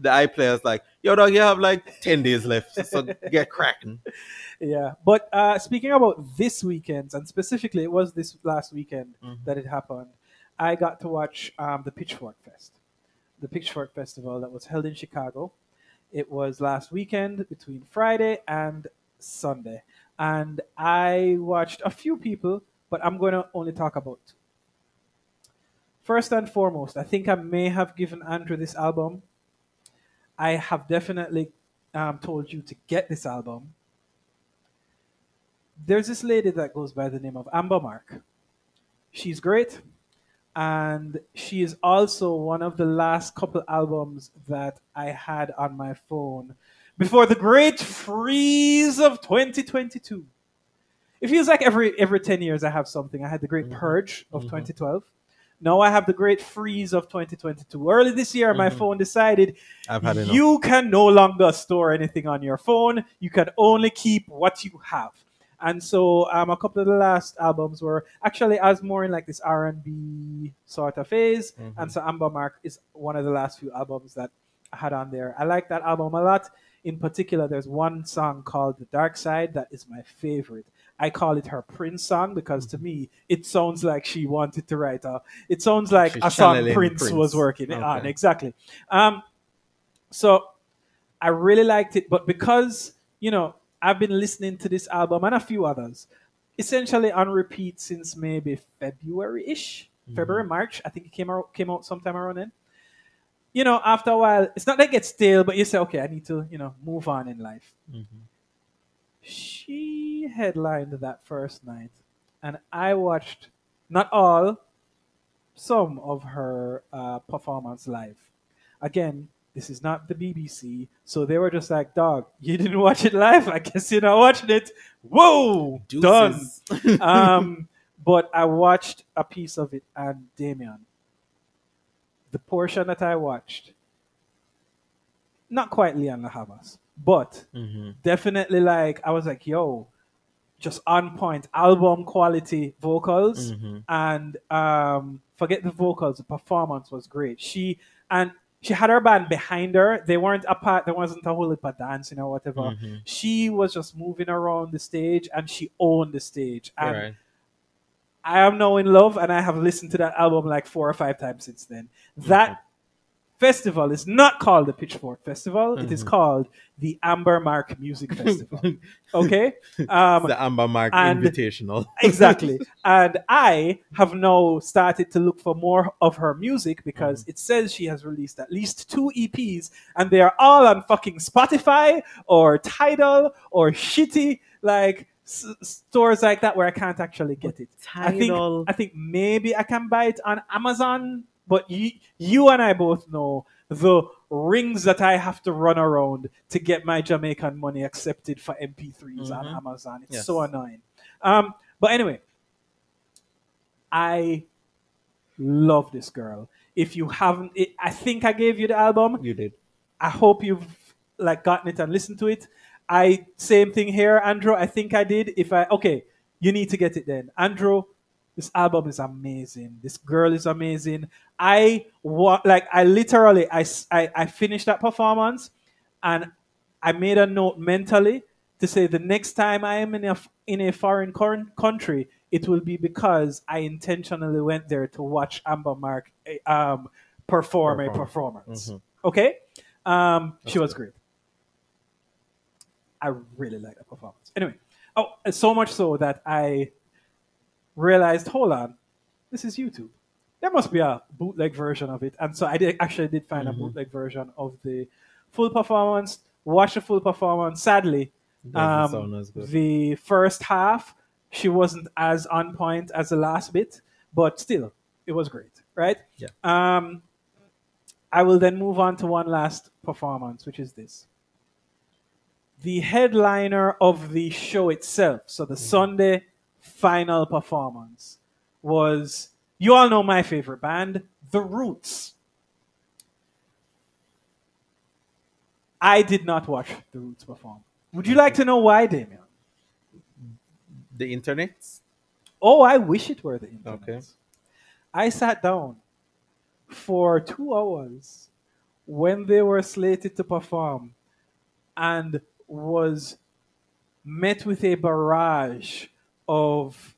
the iPlayers like, yo dog, you have like ten days left, so get cracking. yeah. But uh, speaking about this weekend, and specifically, it was this last weekend that it happened. I got to watch um, the Pitchfork Fest, the Pitchfork Festival that was held in Chicago. It was last weekend between Friday and Sunday, and I watched a few people, but I'm going to only talk about two. First and foremost, I think I may have given Andrew this album. I have definitely um, told you to get this album. There's this lady that goes by the name of Amber Mark. She's great, and she is also one of the last couple albums that I had on my phone before the great freeze of 2022. It feels like every every 10 years I have something. I had the great purge of 2012. Now I have the great freeze of 2022. Early this year, my phone decided you can no longer store anything on your phone. You can only keep what you have. And so, um, a couple of the last albums were actually as more in like this R and B sort of phase. And so, Amber Mark is one of the last few albums that I had on there. I like that album a lot. In particular, there's one song called "The Dark Side" that is my favorite. I call it her Prince song because to me, it sounds like she wanted to write a. It sounds like She's a song Prince, Prince. was working on. Exactly. Um, so I really liked it, but because you know I've been listening to this album and a few others, essentially on repeat since maybe February ish, February March. I think it came out came out sometime around then. You know, after a while, it's not that it's gets stale, but you say, okay, I need to you know move on in life. She headlined that first night, and I watched not all, some of her uh, performance live. Again, this is not the BBC, so they were just like, "Dog, you didn't watch it live. I guess you're not watching it." Whoa, Deuces. done. um, but I watched a piece of it, and Damien, the portion that I watched, not quite Lianne La Havas, but mm-hmm. definitely like I was like, "Yo." Just on point, album quality vocals, mm-hmm. and um, forget the vocals. The performance was great. She and she had her band behind her. They weren't apart. There wasn't a whole heap of dancing or whatever. Mm-hmm. She was just moving around the stage, and she owned the stage. And Right. I am now in love, and I have listened to that album like four or five times since then. That festival is not called the Pitchfork Festival. It is called the Amber Mark Music Festival. okay, um, the Amber Mark and- Invitational. exactly. And I have now started to look for more of her music because Mm-hmm. it says she has released at least two EPs, and they are all on fucking Spotify or Tidal or shitty like stores like that where I can't actually get it. I think I think maybe I can buy it on Amazon, but you you and I both know the rings that I have to run around to get my Jamaican money accepted for MP3s on Amazon. It's Yes. so annoying. Um, but anyway, I love this girl. If you haven't, it, I think I gave you the album. You did. I hope you've like gotten it and listened to it. I same thing here, Andrew. I think I did. If I okay, you need to get it then, Andrew. This album is amazing. This girl is amazing. I want like I literally I I finished that performance, and I made a note mentally to say the next time I am in a in a foreign country, it will be because I intentionally went there to watch Amber Mark eh, um, perform a Perform. performance. Okay, um, she was great. I really like that performance. Anyway, oh, so much so that I realized, hold on, this is YouTube. There must be a bootleg version of it, and so I did actually did find a bootleg version of the full performance. Watch the full performance. Sadly, um, sound as good. the first half she wasn't as on point as the last bit, but still, it was great, right? Yeah. Um, I will then move on to one last performance, which is this. The headliner of the show itself, so the mm-hmm. Sunday final performance, was you all know my favorite band, The Roots. I did not watch The Roots perform. Would you like to know why, Damien? The internet? Oh, I wish it were the internet. Okay. I sat down for two hours when they were slated to perform and was met with a barrage of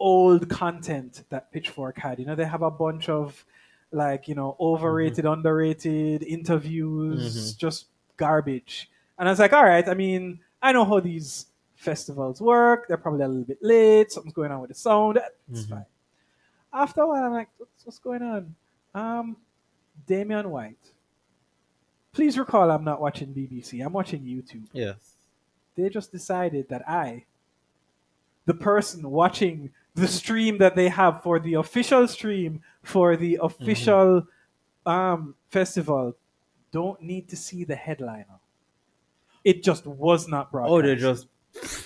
old content that Pitchfork had. You know, they have a bunch of like, you know, overrated, mm-hmm. underrated interviews, mm-hmm. just garbage. And I was like, all right, I mean, I know how these festivals work. They're probably a little bit late. Something's going on with the sound. It's mm-hmm. fine. After a while, I'm like, what's, what's going on? Um, Damien White. Please recall, I'm not watching BBC. I'm watching YouTube. Yes. They just decided that I, the person watching the stream that they have for the official stream for the official um, festival, don't need to see the headliner. It just was not broadcast. Oh, they just.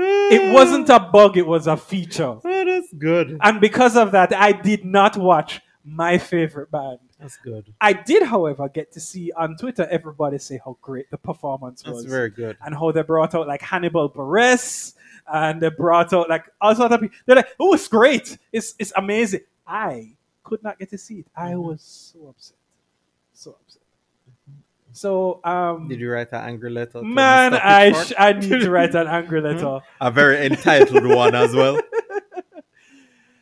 It wasn't a bug, it was a feature. Oh, that's good. And because of that, I did not watch my favorite band. That's good. I did, however, get to see on Twitter everybody say how great the performance That's was. very good. And how they brought out like Hannibal Buress and they brought out like all sorts of people. They're like, oh, it's great. It's it's amazing. I could not get to see it. I Mm-hmm. was so upset. So upset. So um Did you write an angry letter? man, I sh- I need to write an angry letter. a very entitled one as well.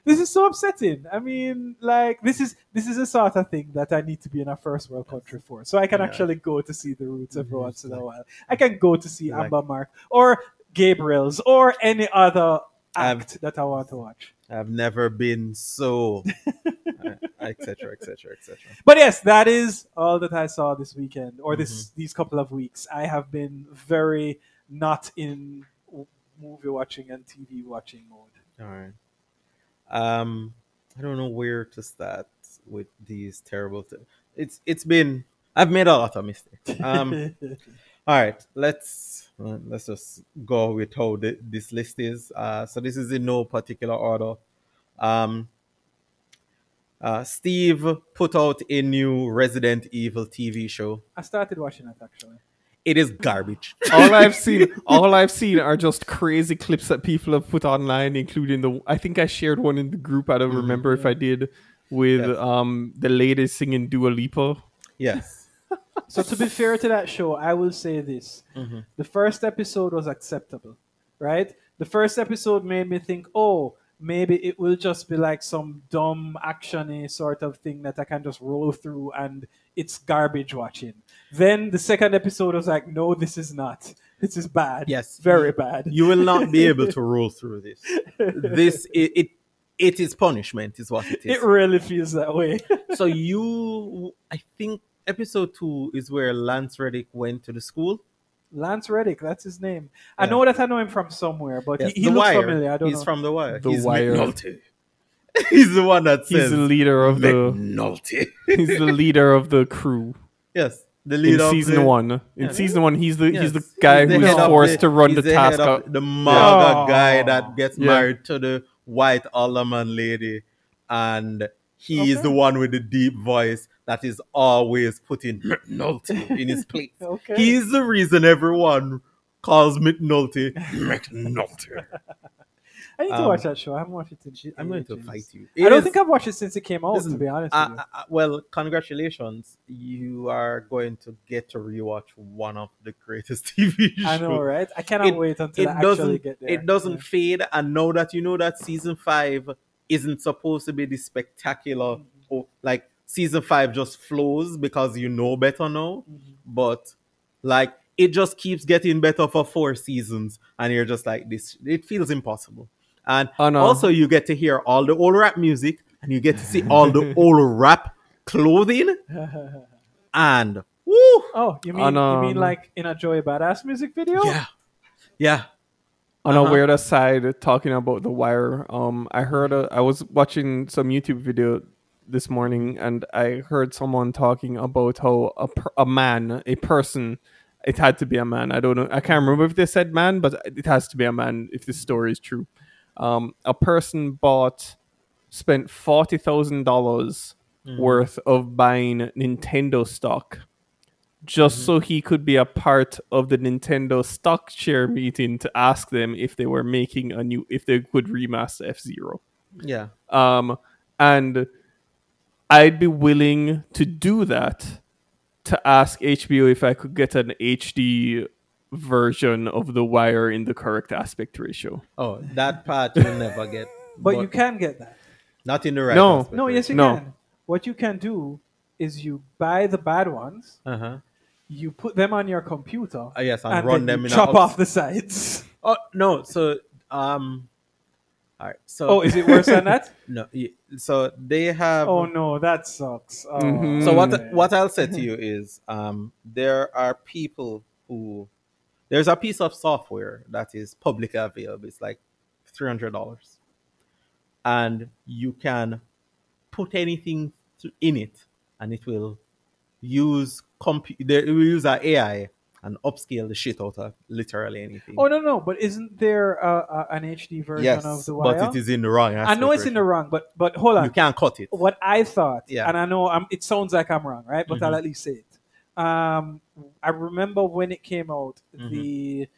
this is so upsetting. I mean, like this is this is a sort of thing that I need to be in a first world country for, so I can Yeah. actually go to see the Roots every once in a while. I can go to see Like- Amber Mark or Gabriel's or any other I've- act that I want to watch. I've never been so, etc., etc., etc. But yes, that is all that I saw this weekend or this Mm-hmm. these couple of weeks. I have been very not in movie watching and TV watching mode. All right. Um, I don't know where to start with these terrible things. It's it's been I've made a lot of mistakes. Um, all right, let's let's just go with how the, this list is. Uh, so this is in no particular order. Um, uh, Steve put out a new Resident Evil TV show. I started watching it actually. It is garbage. all I've seen, all I've seen are just crazy clips that people have put online, including the. I think I shared one in the group. I don't remember if I did with Yes. um the lady singing Dua Lipa. yes. So to be fair to that show, I will say this: Mhm. the first episode was acceptable, right? The first episode made me think, oh, maybe it will just be like some dumb actiony sort of thing that I can just roll through, and it's garbage watching. Then the second episode was like, no, this is not. This is bad. Yes. very bad. You will not be able to roll through this. This it it, it is punishment, is what it is. It really feels that way. so you, I think episode two is where Lance Reddick went to the school. Lance Reddick, that's his name. I know that I know him from somewhere, but Yes, he, he looks Wire. familiar. I don't He's know. from the Wire. The He's Wire. McNulty. He's the one that He's the leader of the. McNulty. He's the leader of the crew yes, the in leader of season the- one. In Yeah. season one, he's the he's the guy He's the who's forced the- to run he's the head task of. The MAGA Yeah. guy that gets Yeah. married to the white alderman lady, and he is the one with the deep voice that is always putting McNulty in his place. Okay. He's the reason everyone calls McNulty McNulty. I need to Um, watch that show. I haven't watched it in I'm going to fight you. I don't It is- think I've watched it since it came out. Listen, to be honest uh, with you. uh, well, congratulations. You are going to get to rewatch one of the greatest TV shows. I know, right? I cannot It- wait until it I actually doesn't get there. it doesn't fade and now that you know that season five isn't supposed to be the spectacular Mm-hmm. or like season five just flows because you know better now Mm-hmm. but like it just keeps getting better for four seasons and you're just like this it feels impossible and Oh, no. also you get to hear all the old rap music and you get to see all the old rap clothing and woo oh, you mean On, you mean like in a Joey Badass music video? yeah yeah On Uh-huh. a weird aside, talking about the wire, um, I heard a, I was watching some YouTube video this morning, and I heard someone talking about how a per, a man, a person, it had to be a man. I don't know, I can't remember if they said man, but it has to be a man if this story is true. Um, a person bought, spent forty thousand dollars worth of buying Nintendo stock just so he could be a part of the Nintendo stock share meeting to ask them if they were making a new if they could remaster F Zero. yeah Um, and I'd be willing to do that to ask HBO if I could get an HD version of The Wire in the correct aspect ratio. Oh, that part you'll never get. But, you can get that. Not in the right. No. aspect No, yes, you No. can. What you can do is you buy the bad ones, Uh-huh. you put them on your computer, Uh, yes, and, and run then them you in a chop ups- off the sides. Oh no, so um, all right. So Oh, is it worse than that? no, y- so they have. Oh no, that sucks. Oh, Mhm. So what man. what I'll say to you is, um, there are people who there's a piece of software that is publicly available. It's like three hundred dollars, and you can put anything to, in it, and it will use compu- It will use our AI and upscale the shit out of literally anything. Oh no, no, but isn't there uh, uh, an HD version yes, of the Wire? but it is in the wrong. I know it's in the wrong, but but hold on. You can't cut it. what I thought, Yeah. and I know I'm, it sounds like I'm wrong, right? But I'll Mhm. at least say it. Um, I remember when it came out, Mhm. the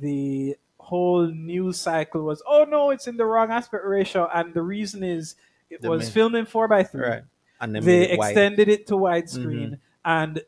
the whole news cycle was, oh no, it's in the wrong aspect ratio, and the reason is it The was main- filmed in four by three. Right. And then They made it wide. extended it to widescreen, Mhm. and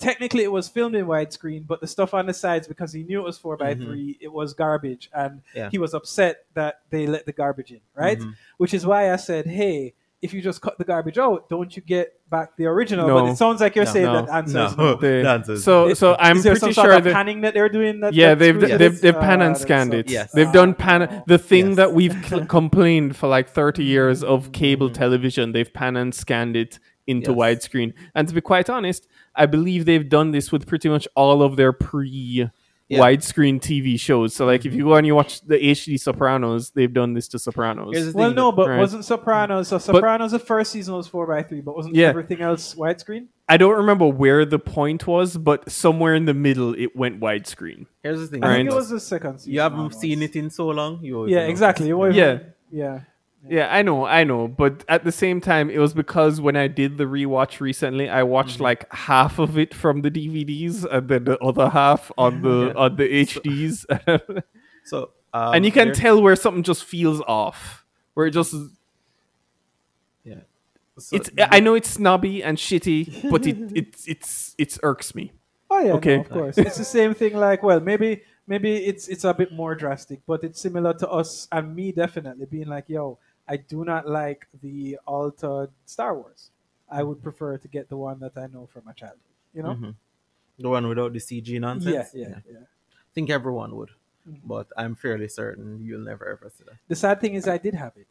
technically it was filmed in widescreen, but the stuff on the sides because he knew it was four by Mhm. three, it was garbage, and Yeah. he was upset that they let the garbage in, right? Mhm. Which is why I said, hey, if you just cut the garbage out, don't you get back the original? No. But it sounds like you're No. saying No. that answer is No. no. They- The answers. so It- so I'm is there pretty some sort sure of that panning that they're doing? That yeah that they've screws they've they've pan Ah, and scanned sucks. it. Yes. They've done pan. The thing Yes. that we've cl- complained for like 30 years of cable Mhm. television, they've pan and scanned it into Yes. widescreen. And to be quite honest, I believe they've done this with pretty much all of their pre Yeah. widescreen TV shows. So like if you go and you watch the HD Sopranos, they've done this to Sopranos. The Well, thing no, but Right. wasn't Sopranos? So Sopranos, the first season was four by three, but wasn't Yeah. everything else widescreen? I don't remember where the point was, but somewhere in the middle it went widescreen. Here's the thing. I think it was the second season. You haven't onwards. seen it in so long. You Yeah, exactly. Yeah. yeah. Yeah, I know, I know, but at the same time, it was because when I did the rewatch recently, I watched Mm-hmm. like half of it from the DVDs and then the other half on the Yeah. on the HDs, So um, and you can tell where something just feels off, where it just Yeah. So it's. the- I know it's snobby and shitty, but it it's it's it's irks me. Oh yeah, Okay. no, of course. it's the same thing. Like, well, maybe maybe it's it's a bit more drastic, but it's similar to us and me definitely being like, yo, I do not like the altered Star Wars. I would prefer to get the one that I know from my childhood. You know? Mhm. the one without the CG nonsense. Yeah, yeah, yeah. I think everyone would, Mhm. but I'm fairly certain you'll never ever see that. The sad thing is, I did have it.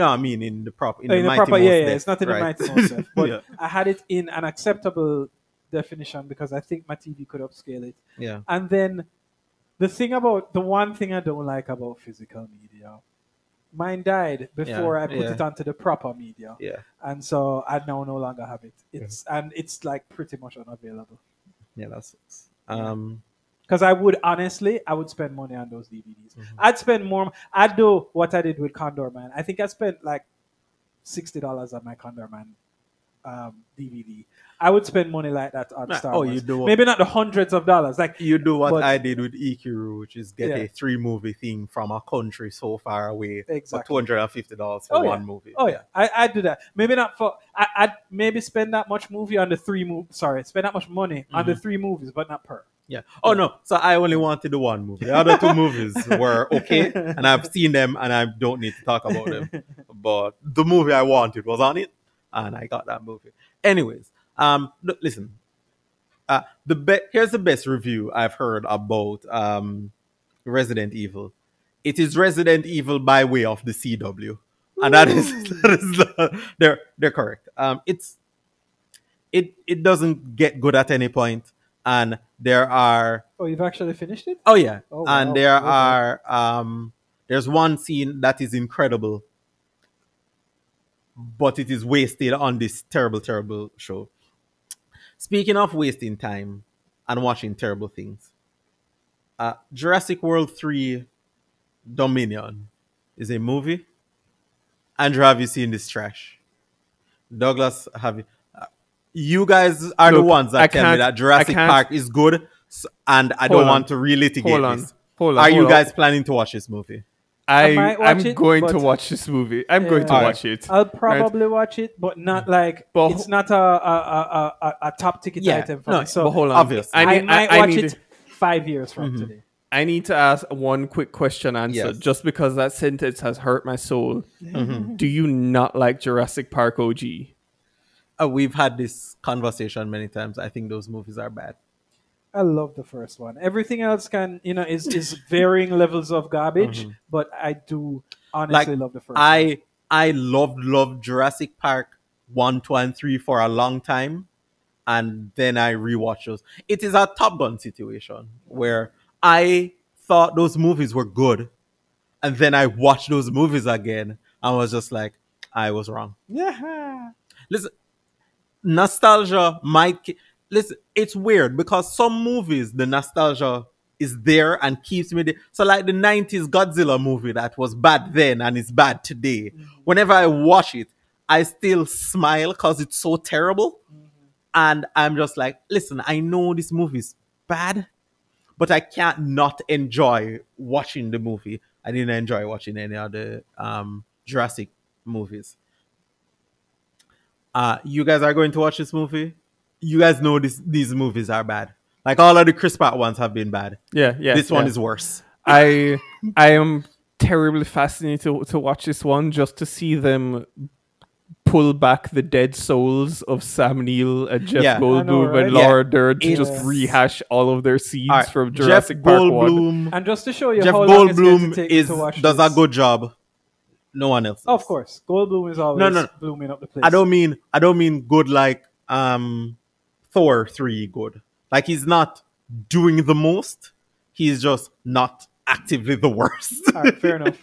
No, I mean in the proper in, Oh, the, in the Mighty proper, yeah, yeah. depth, It's not in right? the mighty depth, but yeah. I had it in an acceptable definition because I think my TV could upscale it. yeah. And then the thing about the one thing I don't like about physical media, mine died before Yeah, I put yeah. it onto the proper media, Yeah. and so I now no longer have it. It's and it's like pretty much unavailable. Yeah, that's um Because I would honestly, I would spend money on those DVDs. Mm-hmm. I'd spend more. I'd do what I did with Condorman. I think I spent like sixty dollars on my Condorman um, DVD. I would spend money like that on Nah, Star oh, you do what- Maybe not the hundreds of dollars. Like you do what but- I did with Ikiru, which is get Yeah. a three movie thing from a country so far away for two hundred and fifty dollars for Oh, yeah. one movie. Oh yeah, I I do that. Maybe not for I I'd maybe spend that much movie on the three move. Sorry, spend that much money on the Mhm. three movies, but not per. Yeah. Oh no. So I only wanted the one movie. The other two movies were okay, and I've seen them, and I don't need to talk about them. But the movie I wanted was on it, and I got that movie. Anyways, um, look, listen. Uh, the be- here's the best review I've heard about um, Resident Evil. It is Resident Evil by way of the CW, and that is that is the, they're they're correct. Um, it's it it doesn't get good at any point, and there are Oh, you've actually finished it? Oh yeah, Oh, and wow. there Okay. are um, there's one scene that is incredible, but it is wasted on this terrible, terrible show. Speaking of wasting time and watching terrible things, uh, Jurassic World Three Dominion is a movie. Andrew, have you seen this trash? Douglas, have you? uh, You guys are the ones that I tell me can't- that Jurassic Park is good, and I don't on. want to relitigate Hold on. this. Hold on, Are you hold on. guys planning to watch this movie? I, might I'm it, going to watch this movie. I'm going to Yeah. watch it. I'll right? probably watch it, but not like But it's not a a, a, a, a top ticket Yeah, item for no, me. So but hold on. obvious. I, I need- might I- I watch need it five years from Mhm. today. I need to ask one quick question answer Yes. just because that sentence has hurt my soul. Mhm. Do you not like Jurassic Park OG? Uh, we've had this conversation many times. I think those movies are bad. I love the first one. Everything else can, you know, is is varying levels of garbage, Mhm. but I do honestly like love the first. one. I I loved loved Jurassic Park one, two, and three for a long time, and then I rewatched those. It is a Top Gun situation where I thought those movies were good, and then I watched those movies again and was just like, I was wrong. Yeah. Listen, nostalgia might ki- listen. It's weird because some movies the nostalgia is there and keeps me there. So like the '90s Godzilla movie that was bad then and is bad today. Whenever I watch it, I still smile because it's so terrible, and I'm just like, listen, I know this movie is bad, but I can't not enjoy watching the movie. I didn't enjoy watching any other um, Jurassic movies uh you guys are going to watch this movie you guys know this these movies are bad like all of the chris pratt ones have been bad Yeah, yeah. this one yeah. is worse I I am terribly fascinated to, to watch this one just to see them pull back the dead souls of Sam Neill and Jeff Yeah. I know, Goldblum right? and Yeah. Laura Dern to just rehash all of their scenes All right, from jeff Jurassic Park 1. goldblum and just to show you jeff how long it's going to goldblum take is to watch does this. a good job no one else Of course, Goldblum is always No, no, no. blooming up the place. i don't mean i don't mean good like um thor 3 good like he's not doing the most he's just not actively the worst right, fair enough.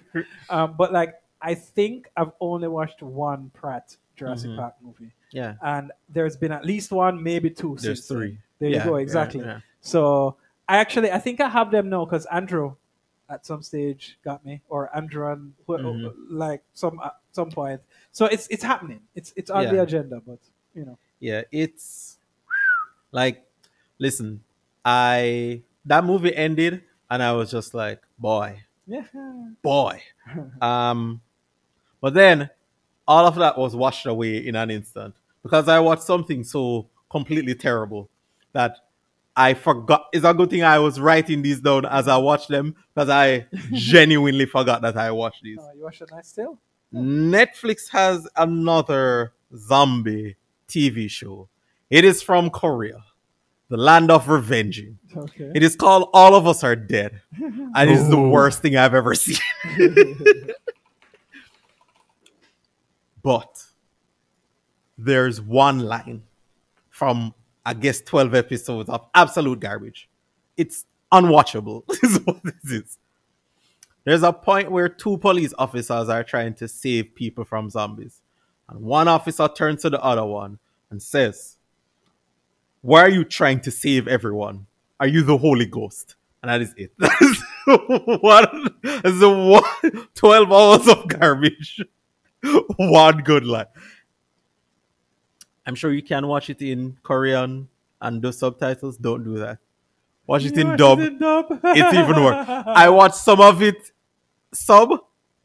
Um, but like, I think I've only watched one Pratt Jurassic Mhm. Park movie, yeah and there's been at least one, maybe two. there's three There Yeah, you go, exactly. yeah. So I actually, I think I have them now because Andrew, at some stage, got me, or Andrew, and wh- Mhm. like some at some point. So it's it's happening. It's it's on the agenda, but you know, yeah it's like listen i that movie ended and i was just like boy yeah. boy um but then all of that was washed away in an instant because i watched something so completely terrible that i forgot it's a good thing i was writing these down as i watched them because i genuinely forgot that i watched these Oh, you watched nice tale. Netflix has another zombie TV show. It is from Korea, the land of revenging. Okay. It is called All of Us Are Dead, and it is the worst thing I've ever seen. but there's one line from I guess 12 episodes of absolute garbage. It's unwatchable, is what this is. There's a point where two police officers are trying to save people from zombies. And one officer turns to the other one and says, Why are you trying to save everyone? Are you the Holy Ghost? And that is it. That is one, that's the one, 12 hours of garbage. one good line. I'm sure you can watch it in Korean and do subtitles. Don't do that. Watch it You in watched dub. it in dub? It's even worse. I watched some of it sub.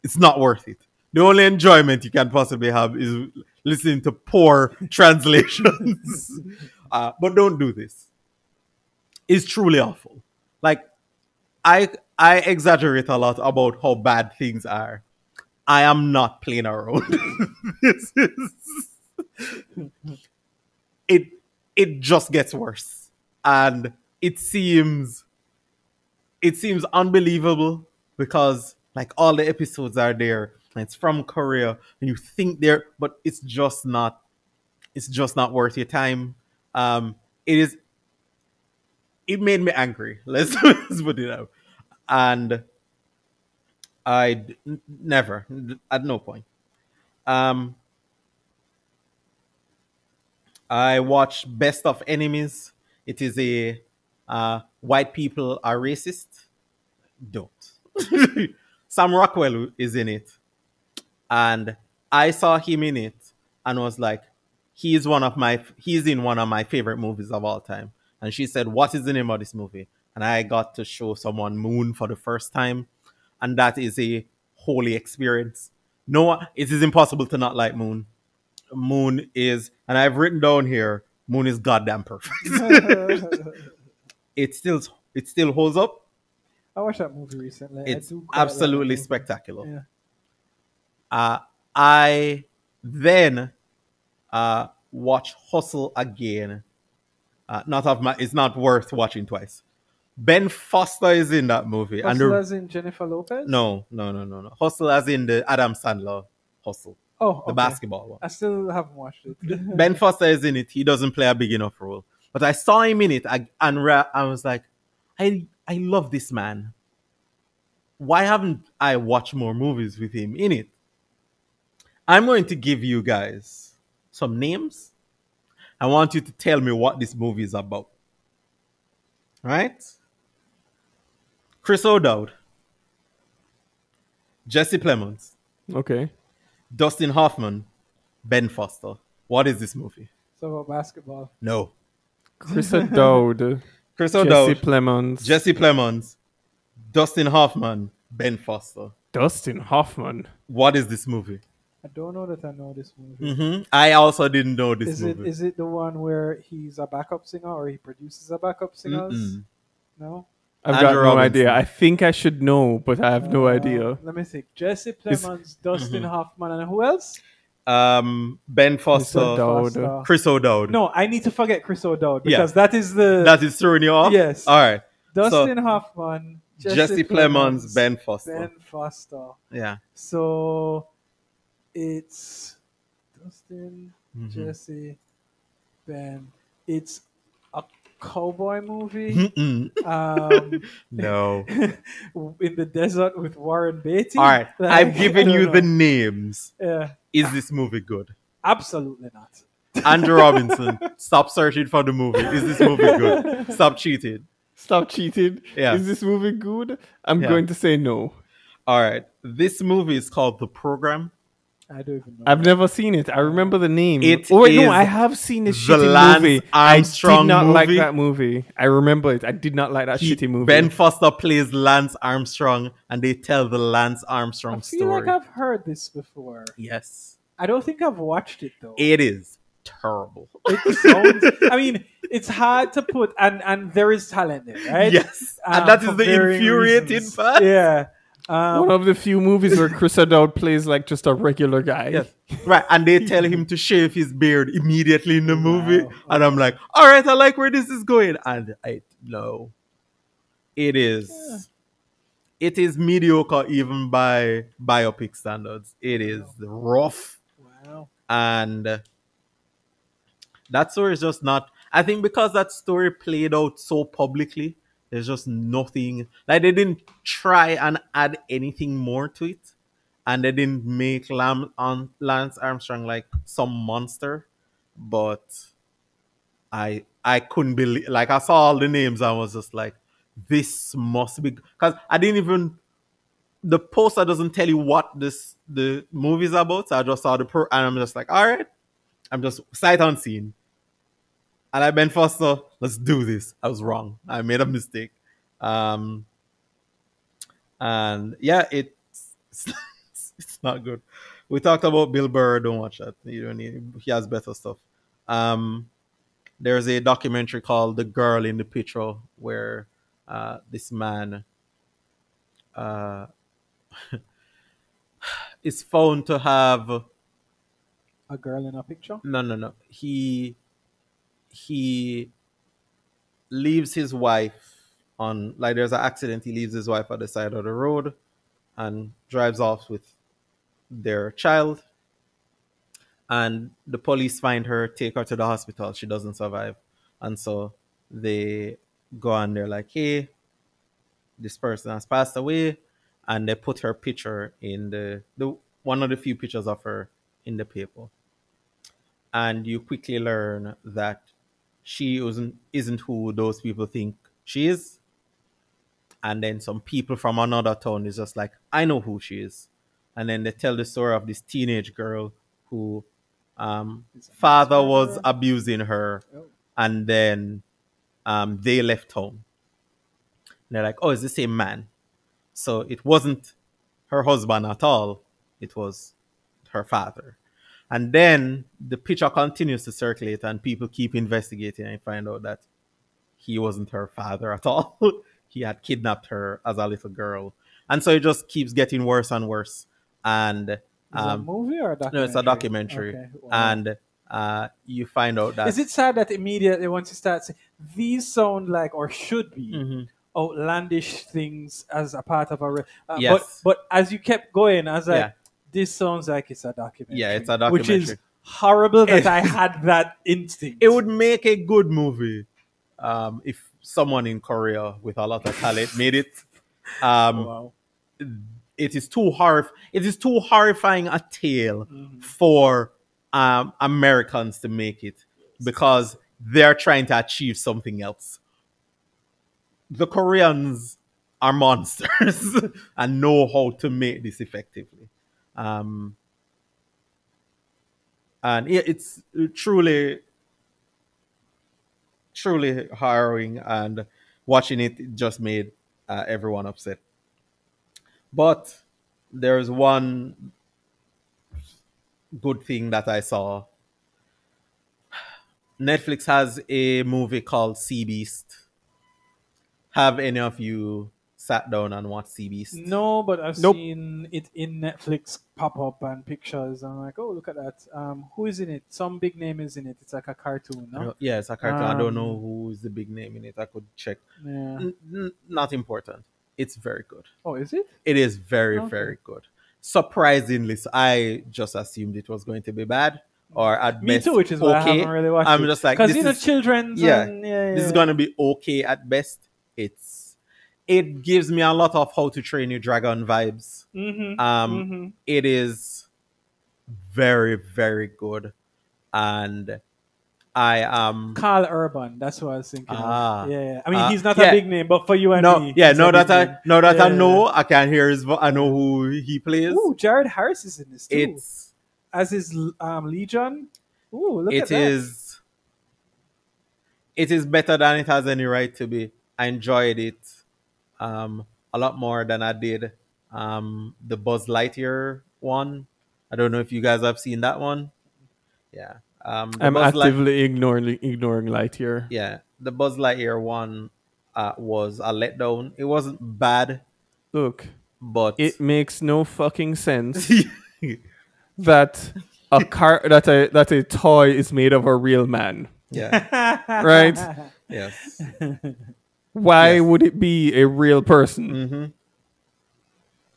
It's not worth it. The only enjoyment you can possibly have is listening to poor translations. Uh, but don't do this. It's truly awful. Like I I exaggerate a lot about how bad things are. I am not playing around. this is it it just gets worse. And it seems it seems unbelievable because like all the episodes are there it's from Korea and you think they're but it's just not it's just not worth your time. Um it is it made me angry. Let's, let's put it out. And I never at no point. Um I watched Best of Enemies. It is a uh, white people are racist. Don't. Sam Rockwell is in it, and I saw him in it and was like, he is one of my he's in one of my favorite movies of all time. And she said, "What is the name of this movie?" And I got to show someone Moon for the first time, and that is a holy experience. No, it is impossible to not like Moon. Moon is, and I've written down here, Moon is goddamn perfect. it's still it still holds up. I watched that movie recently. It's quite like absolutely spectacular. Yeah. Uh, I then uh, watch Hustle again. Uh, not of my, it's not worth watching twice. Ben Foster is in that movie, and the, as in Jennifer Lopez? no, no, no, no, no. Hustle as in the Adam Sandler Hustle, Oh, the okay. basketball one. I still haven't watched it. Ben Foster is in it. He doesn't play a big enough role, but I saw him in it, I, and ra- I was like, I I love this man. Why haven't I watched more movies with him in it? I'm going to give you guys some names. I want you to tell me what this movie is about. Right? Chris O'Dowd, Jesse Plemons, Okay. Dustin Hoffman, Ben Foster. What is this movie? so about basketball. No. Chris O'Dowd. Chris Jesse O'Dowd, Plemons. Jesse Plemons, Dustin Hoffman, Ben Foster. Dustin Hoffman. What is this movie? I don't know that I know this movie. hmm I also didn't know this Is it movie. is it the one where he's a backup singer or he produces a backup singers? Mm-mm. No. I've Andrew got no Robinson. idea. I think I should know, but I have no Uh, idea. Let me think. Jesse Plemons, Dustin Mhm. Hoffman, and who else? Um, Ben Foster, O'Dowd. Foster. Chris O'Dowd. No, I need to forget Chris O'Dowd Yeah. because that is the That is throwing you off? Yes. All right. Dustin Hoffman, Jesse, Jesse Plemons, Ben Foster. Ben Foster. Yeah. So it's Dustin, Mhm. Jesse, Ben. It's a cowboy movie. Um, No. in the desert with Warren Beatty. All right. Like, I've given you know. the names. Yeah, Is this movie good? absolutely not. Andrew Robinson, stop searching for the movie. Is this movie good? Stop cheating. Stop cheating. Yeah. Is this movie good? I'm Yeah. going to say no. All right. This movie is called The Program. I don't even know. I've never seen it. I remember the name. It oh wait, is no, I have seen this the shitty Lance movie. Armstrong I did not like that movie. I remember it. I did not like that He- shitty movie. Ben Foster plays Lance Armstrong, and they tell the Lance Armstrong I feel story. like I've heard this before. yes, I don't think I've watched it though. it is terrible. It sounds. I mean, it's hard to put, and and there is talent there, right? Yes, Um, and that is the infuriating reasons. part. Yeah. Um, One of the few movies where Chris O'Dowd plays like just a regular guy. Yes. Right, and they tell him to shave his beard immediately in the movie, Wow. and I'm like, all right, I like where this is going, and I no, it is, it is mediocre even by biopic standards. It is rough. wow. and that story is just not i think because that story played out so publicly there's just nothing like they didn't try and add anything more to it and they didn't make Lam- on lance armstrong like some monster but i i couldn't believe like i saw all the names i was just like this must be because i didn't even the poster doesn't tell you what this the movie's about. So I just saw the pro and I'm just like, all right, I'm just sight unseen. And I Ben Foster, let's do this. I was wrong. I made a mistake. Um and yeah, it's it's not good. We talked about Bill Burr. Don't watch that. You don't need. He has better stuff. Um, there's a documentary called "The Girl in the Picture" where uh, this man uh, is found to have A girl in a picture. no no no he he leaves his wife on like there's an accident he leaves his wife at the side of the road and drives off with their child. And the police find her take her to the hospital. She doesn't survive. And so they go and they're like hey this person has passed away. And they put her picture in the, the one of the few pictures of her in the paper. And you quickly learn that she isn't isn't who those people think she is. And then some people from another town is just like i know who she is. And then they tell the story of this teenage girl who um father was abusing her. Oh. and then um they left home. And they're like oh it's the same man. So it wasn't her husband at all. It was her father and then the picture continues to circulate and people keep investigating and find out that he wasn't her father at all. he had kidnapped her as a little girl, and so it just keeps getting worse and worse. And Is it a um, movie or a documentary? no, it's a documentary, Okay, wow. and uh, you find out that Is it sad that immediately once you start saying these sound like or should be Mhm. outlandish things as a part of a re- uh, Yes. but but as you kept going, as I was like, Yeah. This sounds like it's a documentary. Yeah, it's a documentary. Which is horrible that I had that instinct. it would make a good movie um, if someone in Korea with a lot of talent made it. Um, wow. It is too horrif- It is too horrifying a tale Mm-hmm. for um, Americans to make it because they're trying to achieve something else. The Koreans are monsters and know how to make this effectively. Um, and it, it's truly truly harrowing and watching it just made uh, everyone upset. But there's one good thing that i saw. Netflix has a movie called sea beast. Have any of you sat down and watched sea beast No, but I've Nope. seen it in Netflix pop up and pictures. I'm like, oh, look at that. Um, who is in it? Some big name is in it. It's like a cartoon, I no? yeah it's a cartoon i don't know Um, who is the big name in it i could check Yeah. N- n- not important it's very good Oh, is it? It is very, Okay. very good. Surprisingly, so I just assumed it was going to be bad, or at Me best too, which is why I haven't really watched I'm it. just like because this you know children's. yeah, and, yeah, this is going to be okay at best. It's it gives me a lot of How to Train Your Dragon vibes. Mhm, Um, mhm. it is very, very good, and I am Karl Urban. That's what I was thinking. Of. Yeah, yeah. I mean, Ah, he's not yeah. a big name, but for you and no, me, yeah, no that I name. no that I Yeah. know I can hear his vo- I know who he plays. Ooh, Jared Harris is in this too. It's as his um, Legion. Ooh, look It at that. is. It is better than it has any right to be. I enjoyed it um, a lot more than I did um, the Buzz Lightyear one. I don't know if you guys have seen that one. Yeah, um, I'm Buzz Light- actively ignoring ignoring Lightyear. yeah, the Buzz Lightyear one uh, was a letdown. It wasn't bad, Look, but it makes no fucking sense that a car that a that a toy is made of a real man. yeah, Right? yes, Why Yes. would it be a real person? hmm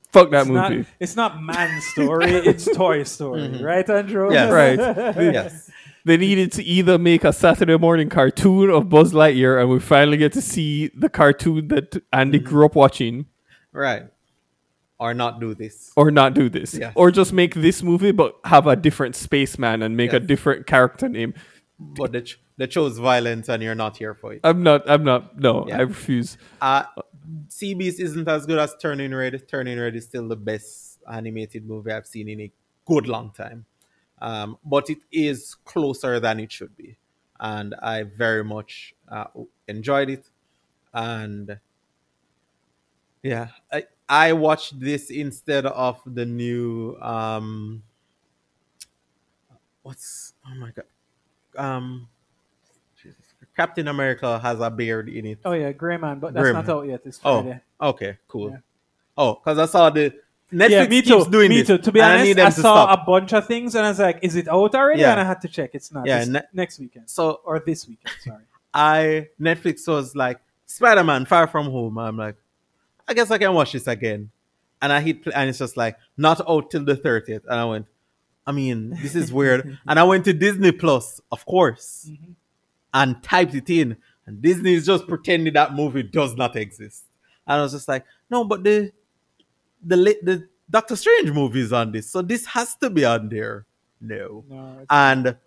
Fuck that it's not, movie. it's not man story, it's toy story, right, Andrew? Yes. Right. yes. They needed to either make a Saturday morning cartoon of Buzz Lightyear, and we finally get to see the cartoon that Andy Mm-hmm. grew up watching, Right, or not do this. or not do this, Yes. or just make this movie but have a different spaceman and make a different character name. but they, shows violence and you're not here for it. I'm not. I'm not. No, Yeah. I refuse. Uh, Sea Beast isn't as good as Turning Red. Turning Red is still the best animated movie I've seen in a good long time. Um, but it is closer than it should be. And I very much uh, enjoyed it. And yeah, I, I watched this instead of the new. Um, what's. Oh my God. Um. Captain America has a beard in it. Oh yeah, Gray Man, but that's not Man. out yet. It's Oh, Friday. okay, cool. Yeah. Oh, because I saw the Netflix yeah, me keeps too. doing me this. too. To be I honest, I, to saw stop. a bunch of things and I was like, "Is it out already?" Yeah. And I had to check. It's not. Yeah, ne- next weekend so or this weekend. Sorry. I Netflix was like Spider Man Far From Home. I'm like, I guess I can watch this again. And I hit play, and it's just like not out till the 30th. And I went, I mean, this is weird. and I went to Disney Plus, of course, Mm-hmm. And typed it in. And Disney is just pretending that movie does not exist. And I was just like, no, but the the the Doctor Strange movie is on this, so this has to be on there. No, No, and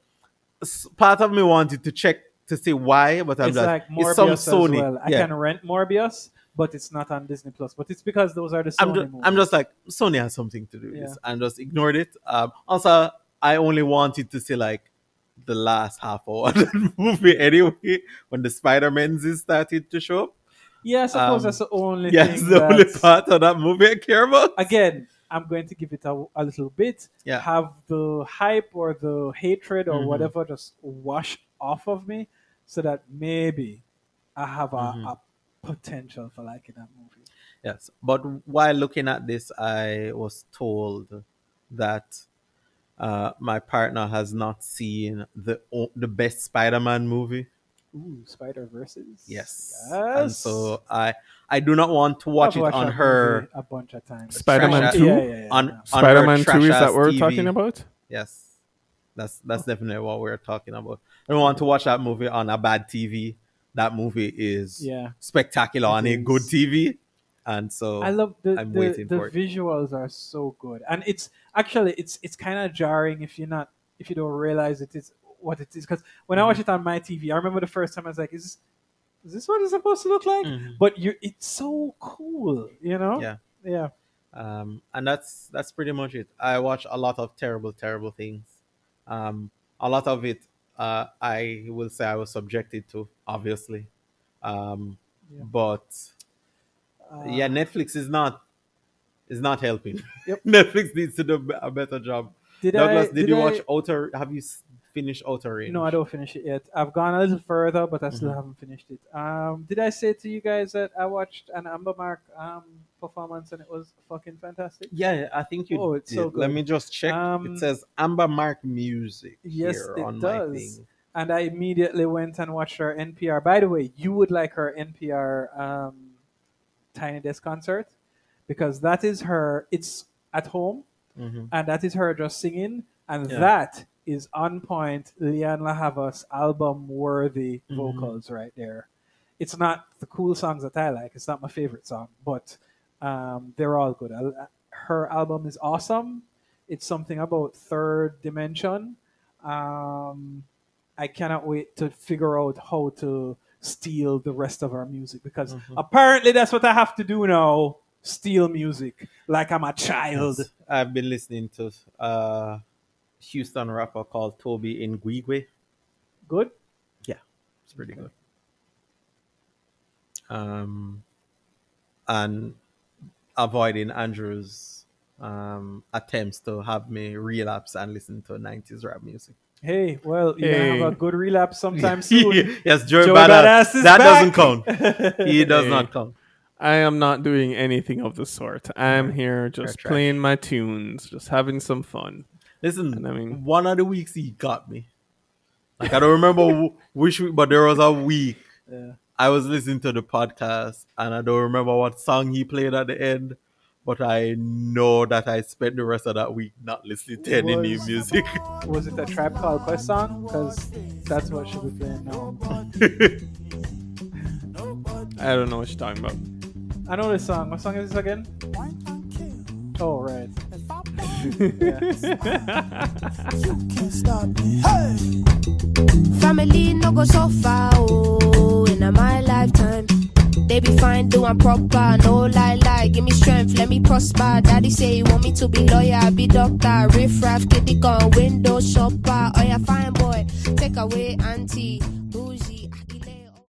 part of me wanted to check to see why, but I'm it's just like it's Morbius some as Sony. well. I yeah. can rent Morbius, but it's not on Disney Plus. But it's because those are the Sony I'm just, movies. I'm just like Sony has something to do with this, and just ignored it. Um, also, I only wanted to see like the last half hour of the movie anyway, when the Spider Men's is started to show up. yeah, I suppose um, that's the only Yeah, thing. the only part of that movie I care about. Again, I'm going to give it a, a little bit. Yeah. Have the hype or the hatred or Mhm. whatever just wash off of me, so that maybe I have a, Mhm. a potential for liking that movie. Yes, but while looking at this, I was told that uh, my partner has not seen the the best Spider-Man movie. Ooh, Spider Verses. Yes, Yes. and so I I do not want to watch I've it on her a bunch of times. Spider-Man 2? Yeah, yeah, yeah. on, yeah. on Spider-Man 2 is that what we're TV. talking about? Yes, that's that's definitely what we're talking about. I don't want to watch that movie on a bad TV. That movie is Yeah. spectacular It on a good. TV, and so I love the I'm the, waiting the for it. visuals are so good, and it's actually it's it's kind of jarring if you're not if you don't realize it is what it is. Because when I watch Mm-hmm. it on my TV, I remember the first time I was like, "Is this, is this what it's supposed to look like?" Mhm. But you, it's so cool, you know? Yeah. yeah. um, and that's that's pretty much it. I watch a lot of terrible, terrible things. Um, a lot of it, uh, I will say I was subjected to, obviously. Um, Yeah. but Uh, yeah, Netflix is not is not helping. Yep. Netflix needs to do a better job. Did Douglas, I, did, you I- watch Outer? Have you finished Outer Range? No, I don't finish it yet. I've gone a little further, but I still Mhm. haven't finished it. Um, did I say to you guys that I watched an Amber Mark um, performance and it was fucking fantastic? Yeah, I think you. Oh, it's so did. Let me just check. Um, it says Amber Mark Music Yes, here it on my does. thing. And I immediately went and watched her NPR. By the way, you would like her NPR um, Tiny Desk concert because that is her. It's at home, Mhm. and that is her just singing, and Yeah. that is on point. Lianne La Havas album worthy Mhm. vocals right there. It's not the cool songs that I like. It's not my favorite song, but um, they're all good. Her album is awesome. It's something about third dimension. Um, I cannot wait to figure out how to steal the rest of our music because Mhm. apparently that's what I have to do now. Steal music like I'm a child. Yes. I've been listening to uh Houston rapper called Tobe Nwigwe. Good. Yeah, it's pretty good. Um, and avoiding Andrew's um attempts to have me relapse and listen to 90s rap music. Hey, well, you're Hey. have a good relapse sometime soon. yes, Joey, Joey Badass. Badass is that back. doesn't count. He does Hey. not count. I am not doing anything of the sort. I'm here just trash. playing my tunes, just having some fun. Listen, And I mean- one of the weeks he got me. Like I don't remember which week, but there was a week Yeah. I was listening to the podcast and I don't remember what song he played at the end, but I know that I spent the rest of that week not listening to any new music. Was it a Tribe Called Quest song? Because that's what should be playing now. I don't know what you're talking about. I know this song. What song is this again? Oh, right. Family no go so far, oh, in a my lifetime. They be fine, doing proper, no lie lie. Give me strength, let me prosper. Daddy say he want me to be lawyer, be doctor, riff raff, kitty gun, window shopper. Oh yeah, fine boy, take away auntie.